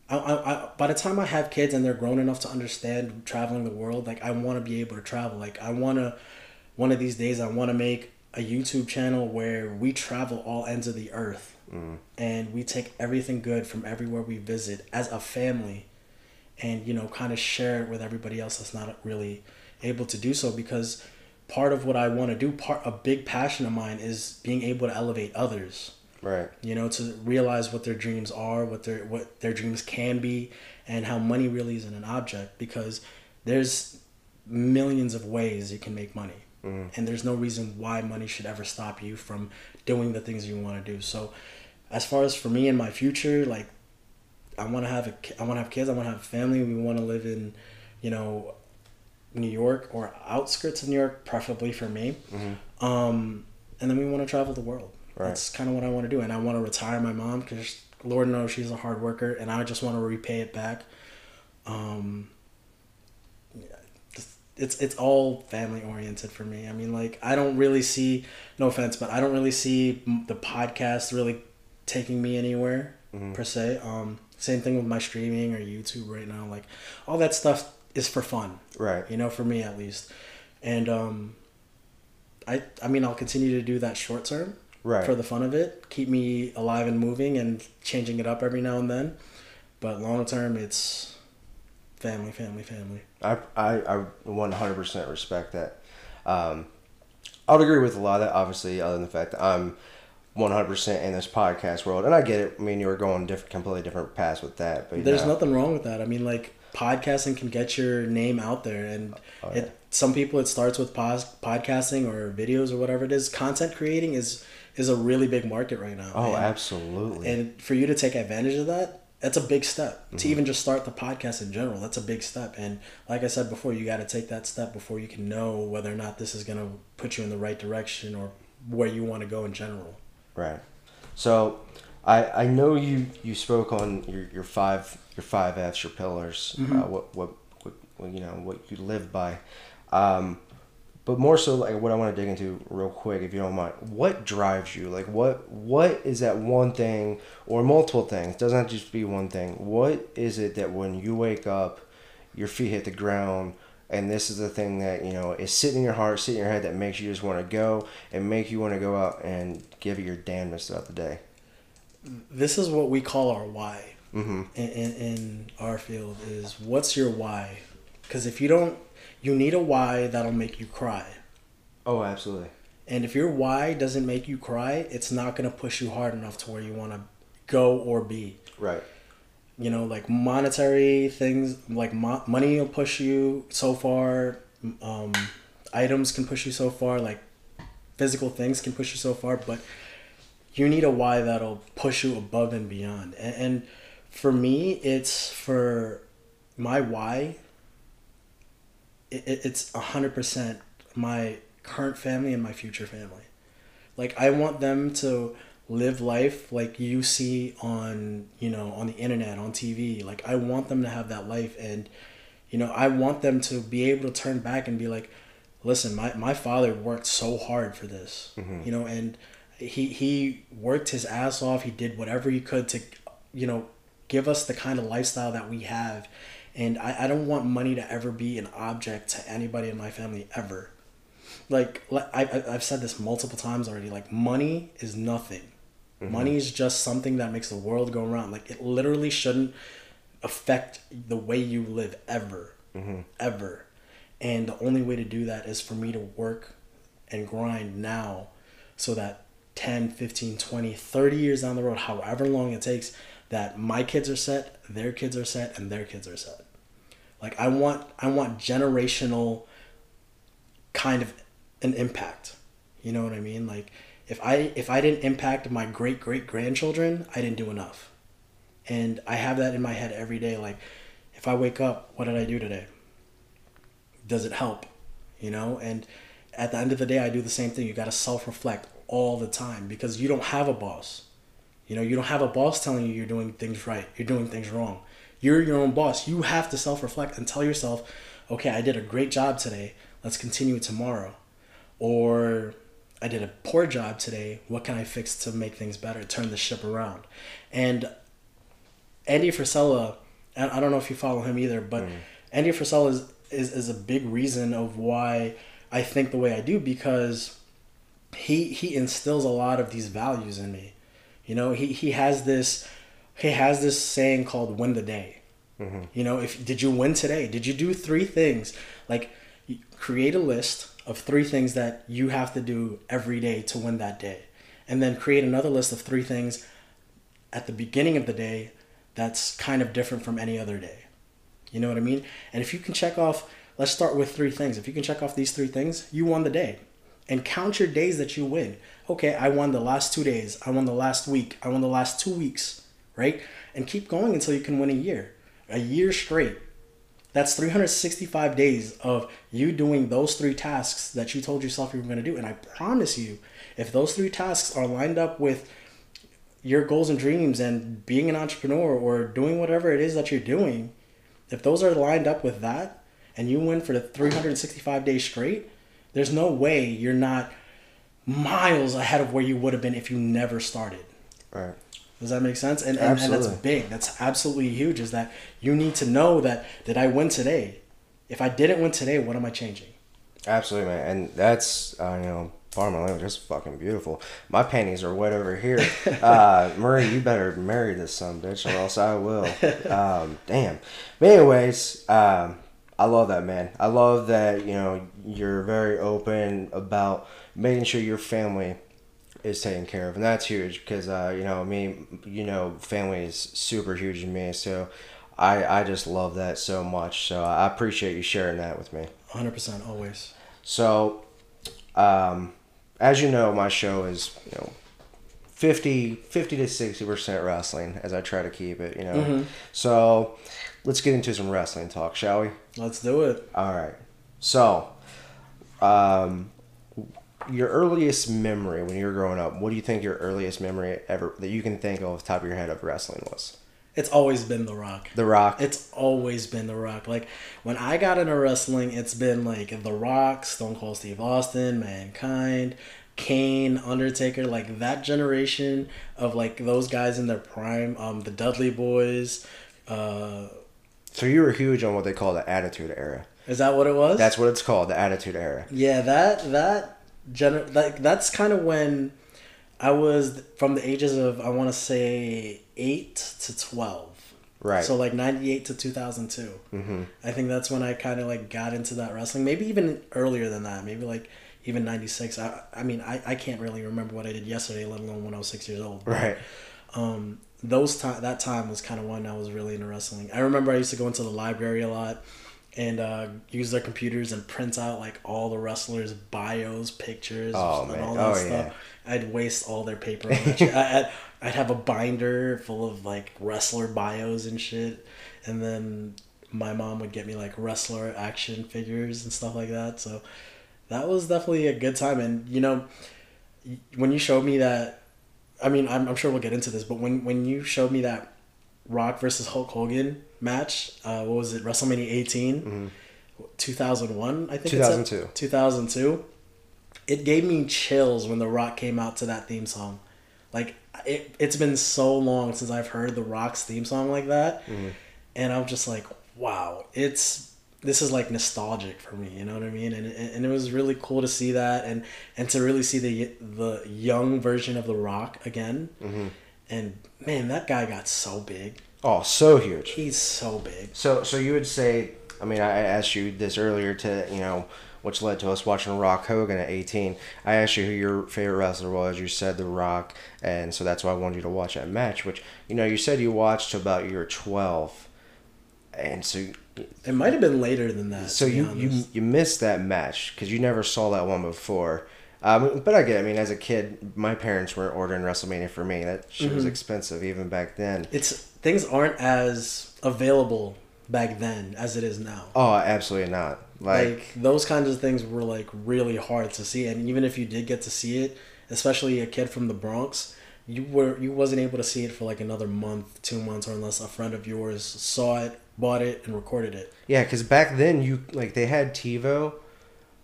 [SPEAKER 2] I, I, I, by the time I have kids and they're grown enough to understand traveling the world, like I want to be able to travel. Like I want to, one of these days, I want to make a YouTube channel where we travel all ends of the earth
[SPEAKER 1] Mm.
[SPEAKER 2] and we take everything good from everywhere we visit as a family and you know kind of share it with everybody else that's not really able to do so because part of what I want to do part a big passion of mine is being able to elevate others
[SPEAKER 1] Right.
[SPEAKER 2] you know to realize what their dreams are what their what their dreams can be and how money really isn't an object because there's millions of ways you can make money
[SPEAKER 1] Mhm.
[SPEAKER 2] and there's no reason why money should ever stop you from doing the things you want to do so as far as for me and my future like i want to have a i want to have kids i want to have a family we want to live in you know new york or outskirts of new york preferably for me
[SPEAKER 1] Mhm.
[SPEAKER 2] um, and then we want to travel the world
[SPEAKER 1] Right.
[SPEAKER 2] that's kind of what i want to do and i want to retire my mom because lord knows she's a hard worker and i just want to repay it back um, it's it's all family oriented for me. I mean, like I don't really see, no offense, but I don't really see the podcast really taking me anywhere
[SPEAKER 1] Mhm.
[SPEAKER 2] per se. Um, same thing with my streaming or YouTube right now. Like all that stuff is for fun,
[SPEAKER 1] Right.
[SPEAKER 2] you know, for me at least. And um, I I mean, I'll continue to do that short term
[SPEAKER 1] Right.
[SPEAKER 2] for the fun of it, keep me alive and moving and changing it up every now and then. But long term, it's family, family, family.
[SPEAKER 1] I I I one hundred percent respect that. Um, I would agree with a lot of that. Obviously, other than the fact that I'm one hundred percent in this podcast world, and I get it. I mean, you were going different, completely different paths with that, but
[SPEAKER 2] There's
[SPEAKER 1] know,
[SPEAKER 2] nothing wrong with that. I mean, like podcasting can get your name out there, and
[SPEAKER 1] Oh, yeah.
[SPEAKER 2] it some people it starts with pos- podcasting or videos or whatever it is. Content creating is is a really big market right now.
[SPEAKER 1] Oh,
[SPEAKER 2] and,
[SPEAKER 1] absolutely.
[SPEAKER 2] and for you to take advantage of that, that's a big step.
[SPEAKER 1] Mm-hmm.
[SPEAKER 2] To even just start the podcast in general, that's a big step. And like I said before, you got to take that step before you can know whether or not this is gonna put you in the right direction or where you want to go in general.
[SPEAKER 1] Right. So, I I know you you spoke on your, your five your five F's your pillars.
[SPEAKER 2] Mm-hmm.
[SPEAKER 1] Uh, what, what what what you know what you live by. Um, but more so like what I want to dig into real quick, if you don't mind. What drives you? Like what what is that one thing or multiple things? Doesn't have to just be one thing. What is it that when you wake up, your feet hit the ground? And this is the thing that you know is sitting in your heart, sitting in your head, that makes you just want to go and make you want to go out and give it your damnedest throughout the day.
[SPEAKER 2] This is what we call our why.
[SPEAKER 1] Mm-hmm.
[SPEAKER 2] in, in, in our field is what's your why? Because if you don't, you need a why that'll make you cry.
[SPEAKER 1] Oh, absolutely.
[SPEAKER 2] And if your why doesn't make you cry, it's not going to push you hard enough to where you want to go or be.
[SPEAKER 1] Right.
[SPEAKER 2] You know, like monetary things, like mo- money will push you so far. Um, items can push you so far. Like physical things can push you so far. But you need a why that'll push you above and beyond. And, and for me, it's for my why. It, it, it's a hundred percent my current family and my future family. Like I want them to live life like you see on you know on the internet on TV. Like I want them to have that life, and you know I want them to be able to turn back and be like, listen, my my father worked so hard for this, mm-hmm. you know, and he he worked his ass off. He did whatever he could to, you know, give us the kind of lifestyle that we have. And I, I don't want money to ever be an object to anybody in my family ever. Like li- I, I- I've said this multiple times already. Like money is nothing. Mm-hmm. Money is just something that makes the world go around. Like it literally shouldn't affect the way you live ever, mm-hmm. ever. And the only way to do that is for me to work and grind now so that 10, 15, 20, 30 years down the road, however long it takes, that my kids are set, their kids are set, and their kids are set. Like I want I want generational kind of an impact. You know what I mean? Like if I if I didn't impact my great great grandchildren, I didn't do enough. And I have that in my head every day like if I wake up, what did I do today? Does it help? You know? And at the end of the day, I do the same thing. You got to self-reflect all the time because you don't have a boss. You know, you don't have a boss telling you you're doing things right, you're doing things wrong. You're your own boss. You have to self reflect and tell yourself, okay, I did a great job today. Let's continue tomorrow. Or I did a poor job today. What can I fix to make things better, turn the ship around? And Andy Frisella, and I don't know if you follow him either, but mm. Andy Frisella is, is, is a big reason of why I think the way I do because he he instills a lot of these values in me. You know, he he has this he has this saying called "win the day."
[SPEAKER 1] Mm-hmm.
[SPEAKER 2] You know, if did you win today? Did you do three things? Like create a list of three things that you have to do every day to win that day, and then create another list of three things at the beginning of the day that's kind of different from any other day. You know what I mean? And if you can check off, let's start with three things. If you can check off these three things, you won the day. And count your days that you win. Okay, I won the last two days. I won the last week. I won the last two weeks, right? And keep going until you can win a year. A year straight. That's 365 days of you doing those three tasks that you told yourself you were going to do. And I promise you, if those three tasks are lined up with your goals and dreams and being an entrepreneur or doing whatever it is that you're doing, if those are lined up with that and you win for the 365 days straight, there's no way you're not miles ahead of where you would have been if you never started.
[SPEAKER 1] Right.
[SPEAKER 2] Does that make sense? And, and, and that's big. That's absolutely huge. Is that you need to know that did I win today? If I didn't win today, what am I changing?
[SPEAKER 1] Absolutely, man. And that's, uh, you know, pardon my language, fucking beautiful. My panties are wet over here. Uh, Murray, you better marry this son bitch or else I will. Um, damn. But anyways, um, I love that, man. I love that, you know, you're very open about making sure your family is taken care of. And that's huge because, uh, you know, me, you know, family is super huge to me. So I, I just love that so much. So I appreciate you sharing that with me.
[SPEAKER 2] 100% always.
[SPEAKER 1] So, um, as you know, my show is you know 50, 50 to sixty percent wrestling, as I try to keep it. You know, so let's get into some wrestling talk, shall we?
[SPEAKER 2] Let's do it.
[SPEAKER 1] All right. So, um, your earliest memory when you were growing up, what do you think your earliest memory ever that you can think of off the top of your head of wrestling was?
[SPEAKER 2] It's always been The Rock.
[SPEAKER 1] The Rock.
[SPEAKER 2] It's always been The Rock. Like when I got into wrestling, it's been like The Rock, Stone Cold Steve Austin, Mankind, Kane, Undertaker, like that generation of like those guys in their prime. Um, the Dudley Boyz. Uh,
[SPEAKER 1] so you were huge on what they call the Attitude Era.
[SPEAKER 2] is that what it was?
[SPEAKER 1] That's what it's called, the Attitude Era.
[SPEAKER 2] yeah. That that gener like that's kind of when I was from the ages of I want to say eight to twelve.
[SPEAKER 1] Right.
[SPEAKER 2] So like ninety eight to two thousand two.
[SPEAKER 1] mm-hmm.
[SPEAKER 2] I think that's when I kind of like got into that wrestling. Maybe even earlier than that. Maybe like even 96. I, I mean, I, I can't really remember what I did yesterday, let alone when I was six years old. But,
[SPEAKER 1] Right.
[SPEAKER 2] Um, those time that time was kind of when I was really into wrestling. I remember I used to go into the library a lot and uh, use their computers and print out like all the wrestlers' bios, pictures,
[SPEAKER 1] Oh,
[SPEAKER 2] and all that
[SPEAKER 1] Oh,
[SPEAKER 2] stuff.
[SPEAKER 1] yeah.
[SPEAKER 2] I'd waste all their paper. Shit. I, I'd, have a binder full of like wrestler bios and shit, and then my mom would get me like wrestler action figures and stuff like that. So that was definitely a good time. And you know, when you showed me that, I mean, I'm, I'm sure we'll get into this, but when when you showed me that Rock versus Hulk Hogan match, uh, what was it, WrestleMania 18, 2001, I think. it said?
[SPEAKER 1] 2002.
[SPEAKER 2] 2002. It gave me chills when The Rock came out to that theme song. Like it, it's been so long since I've heard The Rock's theme song like that, mm-hmm. and I'm just like, wow, it's this is like nostalgic for me. You know what I mean? And it- and it was really cool to see that, and and to really see the the young version of The Rock again. Mm-hmm. And man, that guy got so big.
[SPEAKER 1] Oh, so huge.
[SPEAKER 2] He's so big.
[SPEAKER 1] So, so you would say? I mean, I asked you this earlier to you know, which led to us watching Rock Hogan at eighteen. I asked you who your favorite wrestler was. You said The Rock, and so that's why I wanted you to watch that match. Which you know, you said you watched about you were twelve, and so
[SPEAKER 2] It might have been later than that.
[SPEAKER 1] so you you you missed that match because you never saw that one before. Um, but I get. it. I mean, as a kid, my parents weren't ordering WrestleMania for me. That shit
[SPEAKER 2] Mm-hmm.
[SPEAKER 1] was expensive even back then.
[SPEAKER 2] it's things aren't as available back then as it is now.
[SPEAKER 1] Oh, absolutely not. Like,
[SPEAKER 2] like those kinds of things were like really hard to see and even if you did get to see it especially a kid from the bronx you were you wasn't able to see it for like another month two months or unless a friend of yours saw it bought it and recorded it
[SPEAKER 1] Yeah, because back then you like they had TiVo,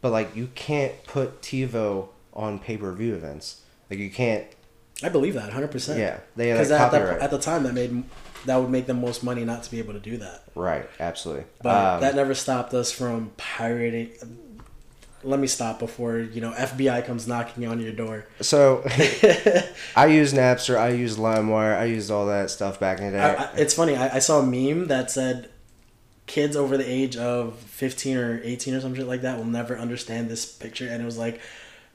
[SPEAKER 1] but like you can't put TiVo on pay per view events. Like you can't.
[SPEAKER 2] i believe that 100%
[SPEAKER 1] Yeah, they had like,
[SPEAKER 2] at,
[SPEAKER 1] copyright.
[SPEAKER 2] at the time that made that would make them most money not to be able to do that
[SPEAKER 1] right, absolutely.
[SPEAKER 2] but
[SPEAKER 1] Um,
[SPEAKER 2] that never stopped us from pirating let me stop before you know FBI comes knocking on your door.
[SPEAKER 1] So I use Napster, I use LimeWire, I used all that stuff back in the day.
[SPEAKER 2] I, I, it's funny. I, I saw a meme that said kids over the age of 15 or 18 or some shit like that will never understand this picture and it was like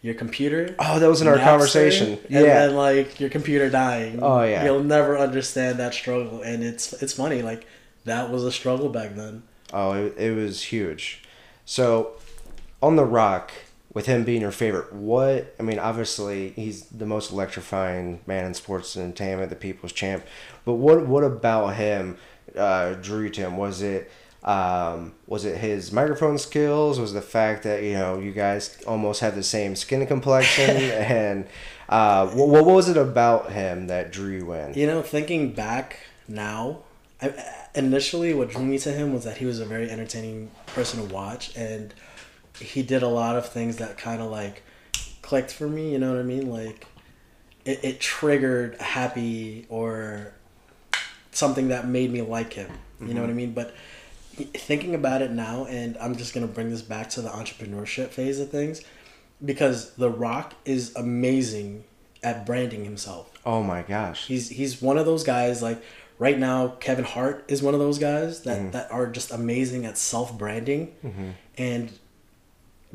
[SPEAKER 2] your computer
[SPEAKER 1] oh, that was in our conversation.
[SPEAKER 2] and
[SPEAKER 1] Yeah.
[SPEAKER 2] then like your computer dying
[SPEAKER 1] Oh, yeah.
[SPEAKER 2] you'll never understand that struggle and it's it's funny like that was a struggle back then
[SPEAKER 1] Oh, it, it was huge. So, on The Rock, with him being your favorite, what, I mean, obviously, he's the most electrifying man in sports and entertainment, the people's champ. But what what about him uh, drew you to him? Was it. Um, was it his microphone skills? Was it the fact that you know you guys almost had the same skin complexion? and uh, what, what was it about him that drew you in?
[SPEAKER 2] you know thinking back now I, initially what drew me to him was that he was a very entertaining person to watch and he did a lot of things that kind of like clicked for me you know what i mean like it, it triggered happy or something that made me like him you know what i mean but thinking about it now and i'm just going to bring this back to the entrepreneurship phase of things because the rock is amazing at branding himself.
[SPEAKER 1] Oh my gosh!
[SPEAKER 2] He's he's one of those guys like right now Kevin Hart is one of those guys that mm-hmm. that are just amazing at self branding mm-hmm. and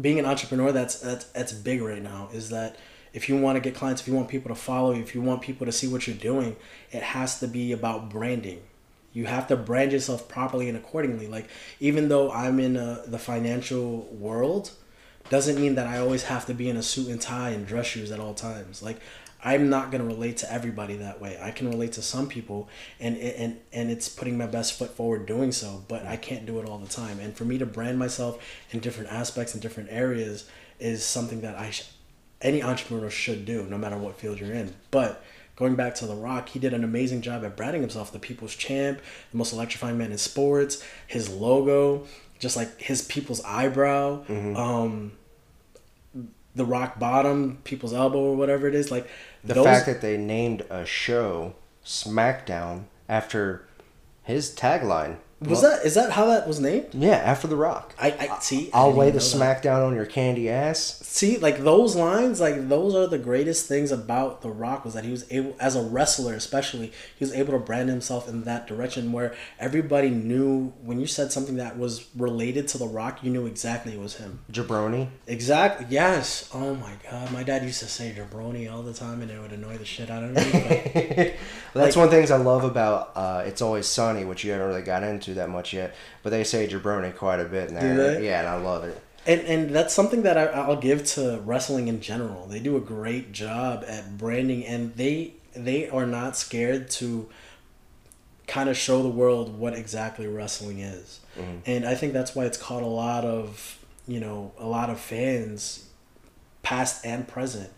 [SPEAKER 2] being an entrepreneur that's that's that's big right now is that if you want to get clients if you want people to follow you if you want people to see what you're doing it has to be about branding you have to brand yourself properly and accordingly like even though i'm in uh the financial world doesn't mean that I always have to be in a suit and tie and dress shoes at all times. Like I'm not gonna relate to everybody that way. I can relate to some people, and and and it's putting my best foot forward doing so. But I can't do it all the time. And for me to brand myself in different aspects and different areas is something that I, sh- any entrepreneur should do, no matter what field you're in. But going back to The Rock, he did an amazing job at branding himself, the people's champ, the most electrifying man in sports, his logo, just like his people's eyebrow, um, the rock bottom, people's elbow, or whatever it is. Like
[SPEAKER 1] The
[SPEAKER 2] those,
[SPEAKER 1] fact that they named a show SmackDown after his tagline.
[SPEAKER 2] Was
[SPEAKER 1] Well,
[SPEAKER 2] that is that how that was named?
[SPEAKER 1] Yeah, after The Rock.
[SPEAKER 2] I, I see.
[SPEAKER 1] I'll lay the. SmackDown on your candy ass.
[SPEAKER 2] See, like those lines, like those are the greatest things about The Rock was that he was able, as a wrestler especially, he was able to brand himself in that direction where everybody knew when you said something that was related to The Rock, you knew exactly it was him.
[SPEAKER 1] Jabroni.
[SPEAKER 2] Exactly. Yes. Oh my God, my dad used to say jabroni all the time, and it would annoy the shit out of me. But
[SPEAKER 1] That's
[SPEAKER 2] Like-
[SPEAKER 1] one of the things I love about uh, It's Always Sunny, which you haven't really got into that much yet. But they say jabroni quite a bit
[SPEAKER 2] they?
[SPEAKER 1] Yeah, and I love it.
[SPEAKER 2] and and that's something that I, I'll give to wrestling in general. They do a great job at branding, and they they are not scared to kind of show the world what exactly wrestling is. Mm-hmm. And I think that's why it's caught a lot of you know a lot of fans, past and present,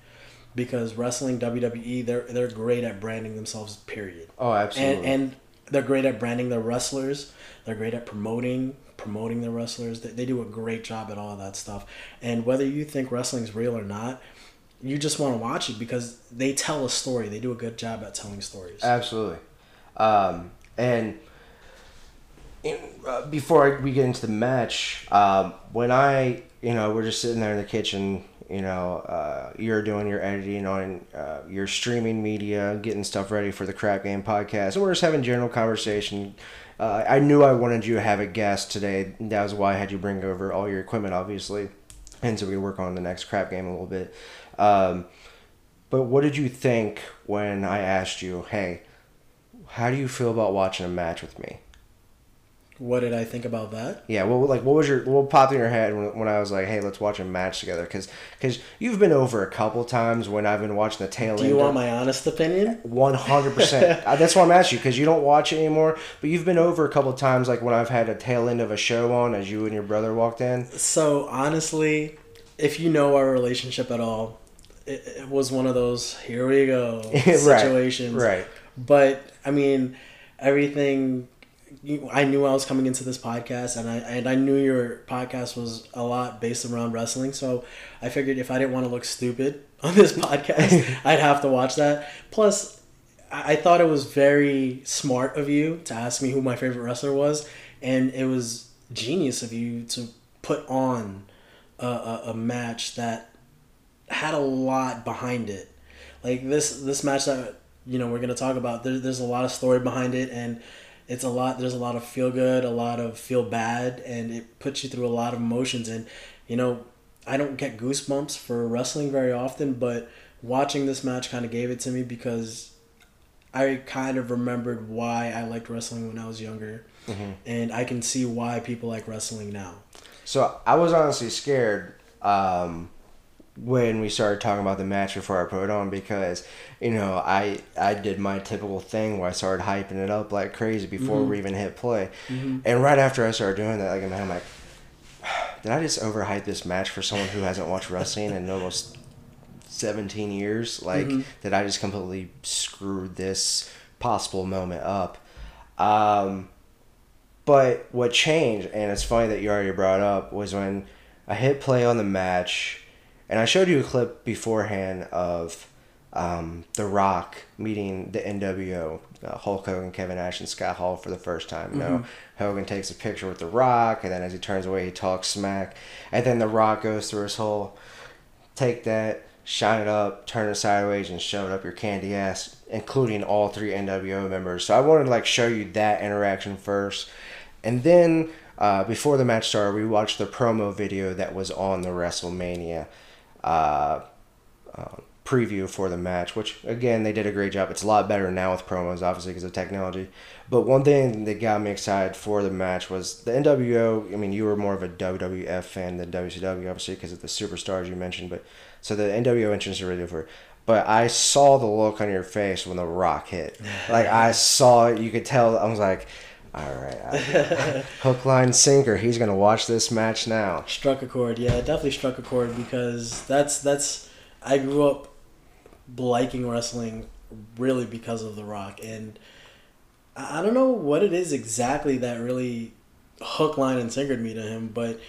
[SPEAKER 2] because wrestling WWE they're they're great at branding themselves. Period
[SPEAKER 1] Oh, absolutely.
[SPEAKER 2] and and they're great at branding their wrestlers. They're great at promoting promoting their wrestlers. They, they do a great job at all of that stuff. And whether you think wrestling's real or not, you just want to watch it because they tell a story. They do a good job at telling stories.
[SPEAKER 1] Absolutely. Um, and in, uh, before we get into the match, um, when I, you know, we're just sitting there in the kitchen, you know, uh, you're doing your editing on uh, your streaming media, getting stuff ready for the Crap Game podcast, and we're just having general conversation. Uh, I knew I wanted you to have a guest today. That was why I had you bring over all your equipment, obviously, and so we work on the next Crap Game a little bit. Um, but what did you think when I asked you, hey, how do you feel about watching a match with me?
[SPEAKER 2] What did I think about that?
[SPEAKER 1] Yeah, well, like, what was your what popped in your head when, when I was like, "Hey, let's watch a match together"? Because because you've been over a couple times when I've been watching the tail
[SPEAKER 2] Do you want my honest opinion?
[SPEAKER 1] One hundred percent. Uh, that's why I'm asking you because you don't watch it anymore. But you've been over a couple times, like when I've had a tail end of a show on as you and your brother walked in.
[SPEAKER 2] So honestly, if you know our relationship at all, it, it was one of those here we go situations.
[SPEAKER 1] right.
[SPEAKER 2] But I mean, everything. I knew I was coming into this podcast, and I and I knew your podcast was a lot based around wrestling. So I figured if I didn't want to look stupid on this podcast, I'd have to watch that. Plus, I I thought it was very smart of you to ask me who my favorite wrestler was, and it was genius of you to put on a, a, a match that had a lot behind it. Like this this match that you know we're gonna talk about. There, there's a lot of story behind it, and it's a lot. There's a lot of feel good, a lot of feel bad, and it puts you through a lot of emotions. And you know, I don't get goosebumps for wrestling very often, but watching this match kind of gave it to me because I kind of remembered why I liked wrestling when I was younger,
[SPEAKER 1] Mm-hmm.
[SPEAKER 2] and I can see why people like wrestling now.
[SPEAKER 1] So I was honestly scared um, when we started talking about the match before I put it on because you know I I did my typical thing where I started hyping it up like crazy before we mm-hmm. even hit play, mm-hmm. and right after I started doing that, like I'm like, did I just overhype this match for someone who hasn't watched wrestling in almost seventeen years? Like, mm-hmm. did I just completely screw this possible moment up? Um, but what changed, and it's funny that you already brought up, was when I hit play on the match, and I showed you a clip beforehand of um, The Rock meeting the NWO, uh, Hulk Hogan, Kevin Nash, and Scott Hall for the first time. You know, Hogan takes a picture with The Rock, and then as he turns away, he talks smack, and then The Rock goes through his whole take that, shine it up, turn it sideways, and shove it up your candy ass, including all three NWO members. So I wanted to like show you that interaction first, and then uh, before the match started, we watched the promo video that was on the WrestleMania uh, uh, preview for the match, which again they did a great job. It's a lot better now with promos, obviously because of technology. But one thing that got me excited for the match was the NWO. I mean, you were more of a WWF fan than WCW, obviously because of the superstars you mentioned. But so the NWO entrance are really for. But I saw the look on your face when the Rock hit. Like I saw it, you could tell. I was like, all right, hook, line, sinker. He's gonna watch this match now.
[SPEAKER 2] Struck a chord, yeah, definitely struck a chord because that's that's I grew up liking wrestling really because of The Rock, and I I don't know what it is exactly that really hook, line, and sinkered me to him, but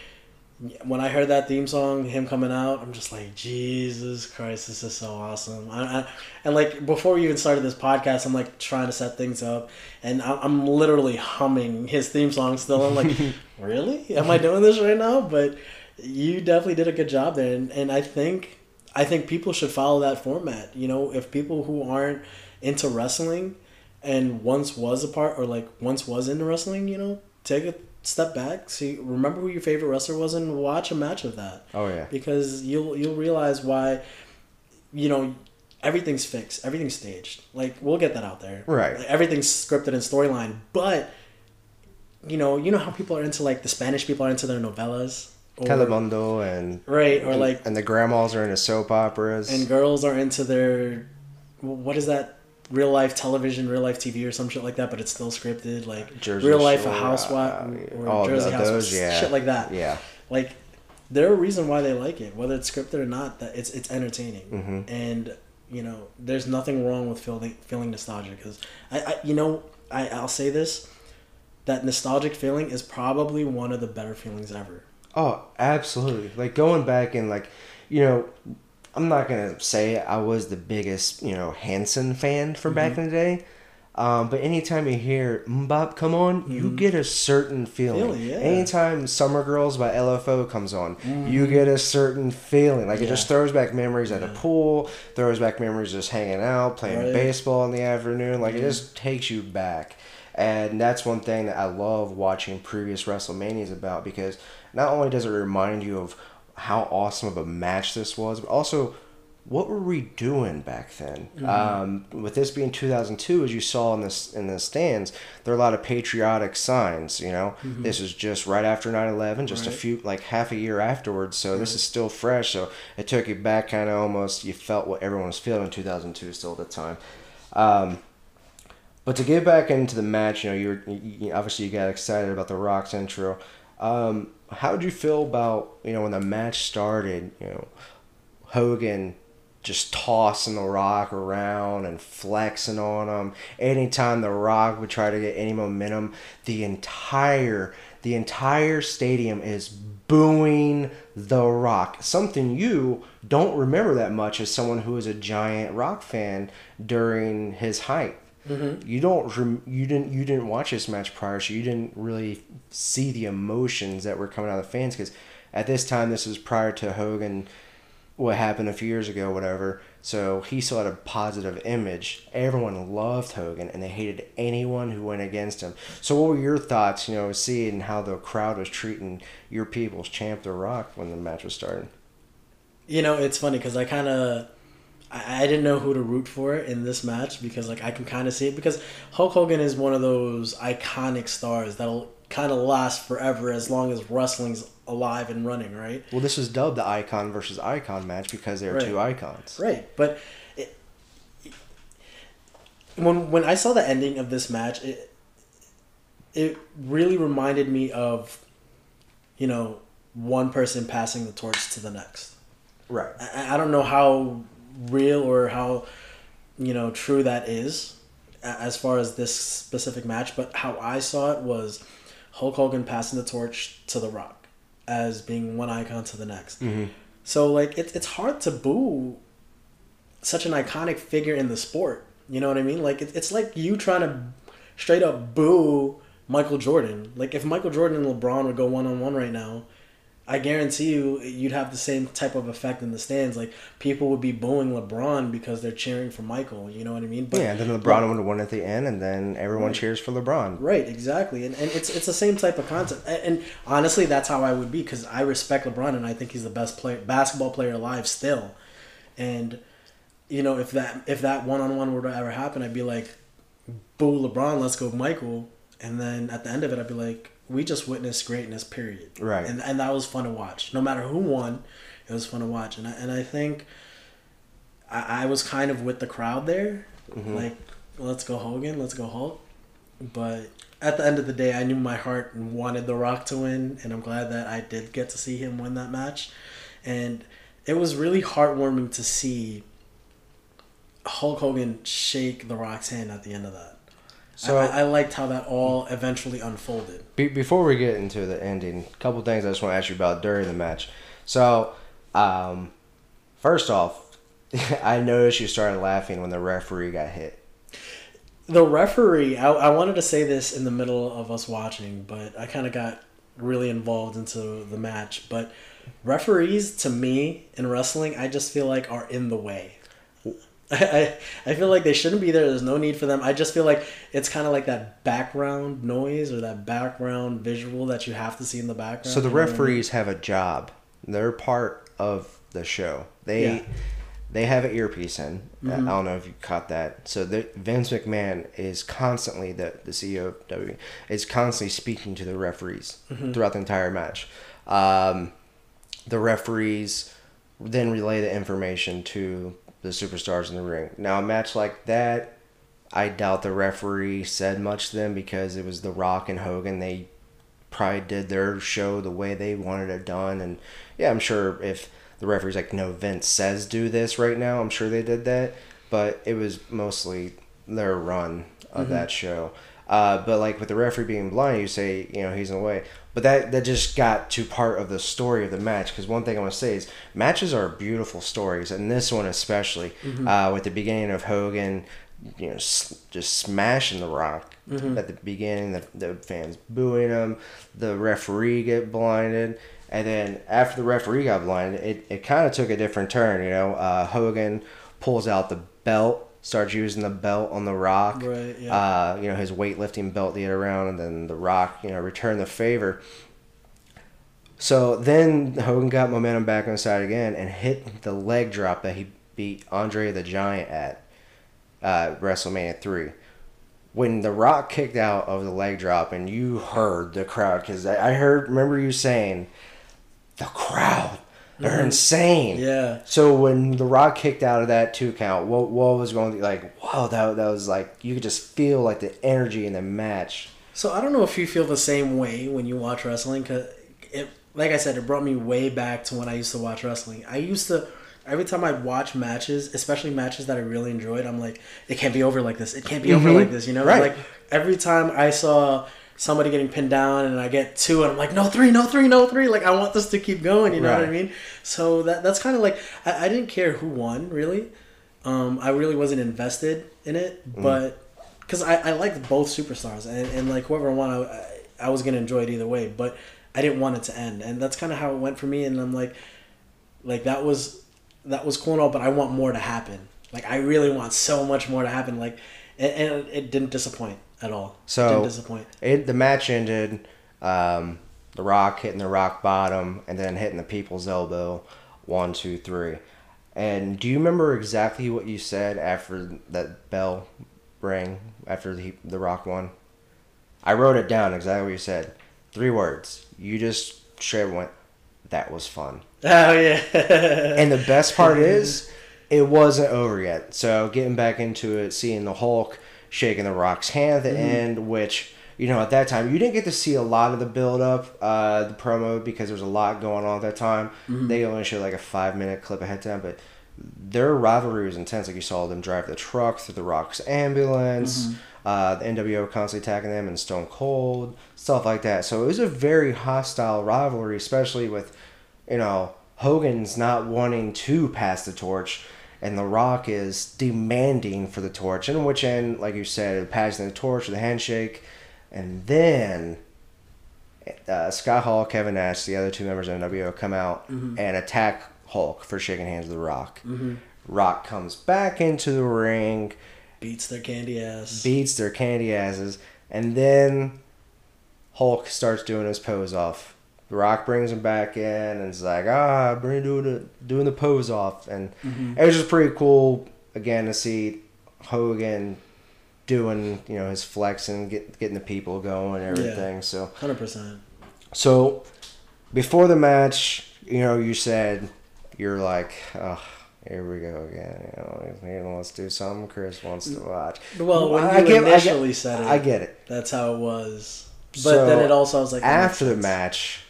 [SPEAKER 2] when I heard that theme song, him coming out, I'm just like, Jesus Christ, this is so awesome. I, I, and like before we even started this podcast, I'm like trying to set things up, and I- I'm literally humming his theme song still. I'm like, really? Am I doing this right now? But you definitely did a good job there, and, and I think I think people should follow that format. You know, if people who aren't into wrestling and once was a part or like once was into wrestling, you know, take a step back, see remember who your favorite wrestler was and watch a match of that.
[SPEAKER 1] Oh yeah.
[SPEAKER 2] Because you'll you'll realize why you know everything's fixed, everything's staged. Like we'll get that out there.
[SPEAKER 1] Right.
[SPEAKER 2] Like, everything's scripted and storyline, but you know, you know how people are into like the Spanish people are into their novellas. Or,
[SPEAKER 1] Telemundo and
[SPEAKER 2] Right, or like
[SPEAKER 1] and the grandmas are into soap operas.
[SPEAKER 2] and girls are into their what is that real life television real life tv or some shit like that but it's still scripted like
[SPEAKER 1] Jersey
[SPEAKER 2] real life a
[SPEAKER 1] Shore,
[SPEAKER 2] housewife
[SPEAKER 1] uh,
[SPEAKER 2] or jersey
[SPEAKER 1] tho-
[SPEAKER 2] housewife
[SPEAKER 1] those, yeah.
[SPEAKER 2] shit like that
[SPEAKER 1] yeah.
[SPEAKER 2] like there are reason why they like it whether it's scripted or not that it's it's entertaining
[SPEAKER 1] Mhm.
[SPEAKER 2] and you know there's nothing wrong with feeling feeling nostalgic because I, I you know I, i'll say this that nostalgic feeling is probably one of the better feelings ever
[SPEAKER 1] Oh, absolutely. Like going back and like, you know, I'm not gonna say I was the biggest, you know, Hanson fan from back mm-hmm. in the day. Um, but anytime you hear MMMBop come on, you mm-hmm. get a certain feeling.
[SPEAKER 2] Yeah.
[SPEAKER 1] Anytime Summer Girls by LFO comes on, you mm-hmm. get a certain feeling. Like it just throws back memories at a pool, throws back memories just hanging out, playing
[SPEAKER 2] Right.
[SPEAKER 1] baseball in the afternoon. Like it just takes you back. And that's one thing that I love watching previous WrestleManias about because not only does it remind you of how awesome of a match this was, but also what were we doing back then? Um, with this being 2002, as you saw in this in the stands, there are a lot of patriotic signs. You know, this is just right after 9/11, just a few like half a year afterwards. So this is still fresh. So it took you back, kind of almost. You felt what everyone was feeling in 2002 still at the time. Um, but to get back into the match, you know, you're you, you- obviously you got excited about the Rock's intro. Um, how did you feel about you know when the match started? You know, Hogan just tossing the Rock around and flexing on him. Anytime the Rock would try to get any momentum, the entire the entire stadium is booing the Rock. Something you don't remember that much as someone who was a giant Rock fan during his height.
[SPEAKER 2] Mm-hmm.
[SPEAKER 1] You don't rem- you didn't you didn't watch this match prior, so you didn't really see the emotions that were coming out of the fans because at this time this was prior to Hogan, what happened a few years ago, whatever. So he still had a positive image. Everyone loved Hogan, and they hated anyone who went against him. So, what were your thoughts? You know, seeing how the crowd was treating your people's champ, The Rock, when the match was starting.
[SPEAKER 2] You know, it's funny because I kind of. I I didn't know who to root for in this match because like I can kind of see it because Hulk Hogan is one of those iconic stars that'll kind of last forever as long as wrestling's alive and running, right?
[SPEAKER 1] Well, this was dubbed the Icon versus Icon match because they were
[SPEAKER 2] Right.
[SPEAKER 1] two icons.
[SPEAKER 2] Right, but it, when when I saw the ending of this match, it it really reminded me of, you know, one person passing the torch to the next.
[SPEAKER 1] Right.
[SPEAKER 2] I, I don't know how real or how, you know, true that is, as far as this specific match. But how I saw it was, Hulk Hogan passing the torch to The Rock, as being one icon to the next.
[SPEAKER 1] Mm-hmm.
[SPEAKER 2] So like it's it's hard to boo such an iconic figure in the sport. You know what I mean? Like it, it's like you trying to straight up boo Michael Jordan. Like if Michael Jordan and LeBron would go one on one right now, I guarantee you you'd have the same type of effect in the stands. Like people would be booing LeBron because they're cheering for Michael. You know what I mean? But
[SPEAKER 1] yeah, and then LeBron would have won at the end, and then everyone
[SPEAKER 2] Right.
[SPEAKER 1] cheers for LeBron.
[SPEAKER 2] Right, exactly, and, and it's it's the same type of concept. And, and honestly, that's how I would be because I respect LeBron and I think he's the best player, basketball player alive still. And you know, if that if that one on one were to ever happen, I'd be like, "Boo LeBron, let's go Michael." And then at the end of it, I'd be like, "We just witnessed greatness, period."
[SPEAKER 1] Right.
[SPEAKER 2] And and that was fun to watch. No matter who won, it was fun to watch. And I, and I think I, I was kind of with the crowd there,
[SPEAKER 1] Mhm.
[SPEAKER 2] like, let's go Hogan, let's go Hulk. But at the end of the day, I knew my heart wanted The Rock to win, and I'm glad that I did get to see him win that match. And it was really heartwarming to see Hulk Hogan shake The Rock's hand at the end of that.
[SPEAKER 1] So
[SPEAKER 2] I, I liked how that all eventually unfolded.
[SPEAKER 1] Be- before we get into the ending, a couple things I just want to ask you about during the match. So, um, first off, I noticed you started laughing when the referee got hit.
[SPEAKER 2] The referee, I, I wanted to say this in the middle of us watching, but I kind of got really involved into the match. But referees, to me, in wrestling, I just feel like are in the way. I, I feel like they shouldn't be there. There's no need for them. I just feel like it's kind of like that background noise or that background visual that you have to see in the background.
[SPEAKER 1] So the
[SPEAKER 2] you know what I mean?
[SPEAKER 1] referees have a job. They're part of the show. They
[SPEAKER 2] Yeah.
[SPEAKER 1] they have an earpiece in.
[SPEAKER 2] Mhm.
[SPEAKER 1] I don't know if you caught that. So the, Vince McMahon is constantly the the CEO of WWE is constantly speaking to the referees
[SPEAKER 2] Mm-hmm.
[SPEAKER 1] throughout the entire match. Um, the referees then relay the information to the superstars in the ring. Now a match like that, I doubt the referee said much to them because it was The Rock and Hogan. They probably did their show the way they wanted it done, and yeah, I'm sure if the referee's like, no, Vince says do this right now, I'm sure they did that, but it was mostly their run of that show. Uh, but like with the referee being blind, you say you know he's in the way, but that that just got to part of the story of the match. Because one thing I want to say is matches are beautiful stories, and this one especially uh, with the beginning of Hogan, you know, just smashing the Rock at the beginning, the, the fans booing him, the referee get blinded. And then after the referee got blinded, it, it kind of took a different turn. You know, uh, Hogan pulls out the belt, starts using the belt on the Rock.
[SPEAKER 2] Right, yeah.
[SPEAKER 1] Uh, you know, his weightlifting belt to get around, and then the Rock, you know, returned the favor. So then Hogan got momentum back on the side again and hit the leg drop that he beat Andre the Giant at uh, WrestleMania 3. When The Rock kicked out of the leg drop, and you heard the crowd, because I heard, remember you saying, the crowd, they're insane.
[SPEAKER 2] Yeah.
[SPEAKER 1] So when The Rock kicked out of that two count, what what was going to like? Wow, that that was like you could just feel like the energy in the match.
[SPEAKER 2] So I don't know if you feel the same way when you watch wrestling, cause it, like I said, it brought me way back to when I used to watch wrestling. I used to every time I'd watch matches, especially matches that I really enjoyed, I'm like, it can't be over like this. It can't be over
[SPEAKER 1] Mhm.
[SPEAKER 2] like this. You know,
[SPEAKER 1] Right.
[SPEAKER 2] like every time I saw somebody getting pinned down and I get two, and I'm like, no three, no three, no three. Like I want this to keep going. You know what I mean? So that that's kind of like I, I didn't care who won really. Um, I really wasn't invested in it, but because I, I liked both superstars and, and like whoever won, I, I was gonna enjoy it either way, but I didn't want it to end, and that's kind of how it went for me. And I'm like, like that was that was cool and all, but I want more to happen. Like I really want so much more to happen. Like, and, and it didn't disappoint at all.
[SPEAKER 1] So-
[SPEAKER 2] didn't disappoint.
[SPEAKER 1] It, the match ended. Um, the Rock hitting the rock bottom and then hitting the people's elbow. One, two, three. And do you remember exactly what you said after that bell rang after the the Rock won? I wrote it down exactly what you said. Three words. You just straight went. That was fun.
[SPEAKER 2] Oh yeah.
[SPEAKER 1] And the best part is, it wasn't over yet. So getting back into it, seeing the Hulk shaking the Rock's hand at the end, which you know at that time you didn't get to see a lot of the build up, uh, the promo because there was a lot going on at that time. They only showed like a five minute clip ahead of time, but their rivalry was intense. Like you saw them drive the truck through the Rock's ambulance. Uh, the NWO constantly attacking them and Stone Cold stuff like that. So it was a very hostile rivalry, especially with you know, Hogan's not wanting to pass the torch, and The Rock is demanding for the torch. In which end, like you said, passing the torch with a handshake, and then uh, Scott Hall, Kevin Nash, the other two members of NWO come out and attack Hulk for shaking hands with The Rock. Rock comes back into the ring,
[SPEAKER 2] Beats their candy ass.
[SPEAKER 1] beats their candy asses, and then Hulk starts doing his pose off. The Rock brings him back in and it's like, ah, bring doing the doing the pose off, and it was just pretty cool again to see Hogan doing you know his flexing, get, getting the people going and everything. So
[SPEAKER 2] Hundred percent.
[SPEAKER 1] so before the match, you know, you said you're like, oh, here we go again. You know, he wants to do something Chris wants to watch.
[SPEAKER 2] Well, when
[SPEAKER 1] I
[SPEAKER 2] you
[SPEAKER 1] get- I get-
[SPEAKER 2] initially said it,
[SPEAKER 1] I get it.
[SPEAKER 2] that's how it was. But
[SPEAKER 1] So,
[SPEAKER 2] then it also was like
[SPEAKER 1] after the match,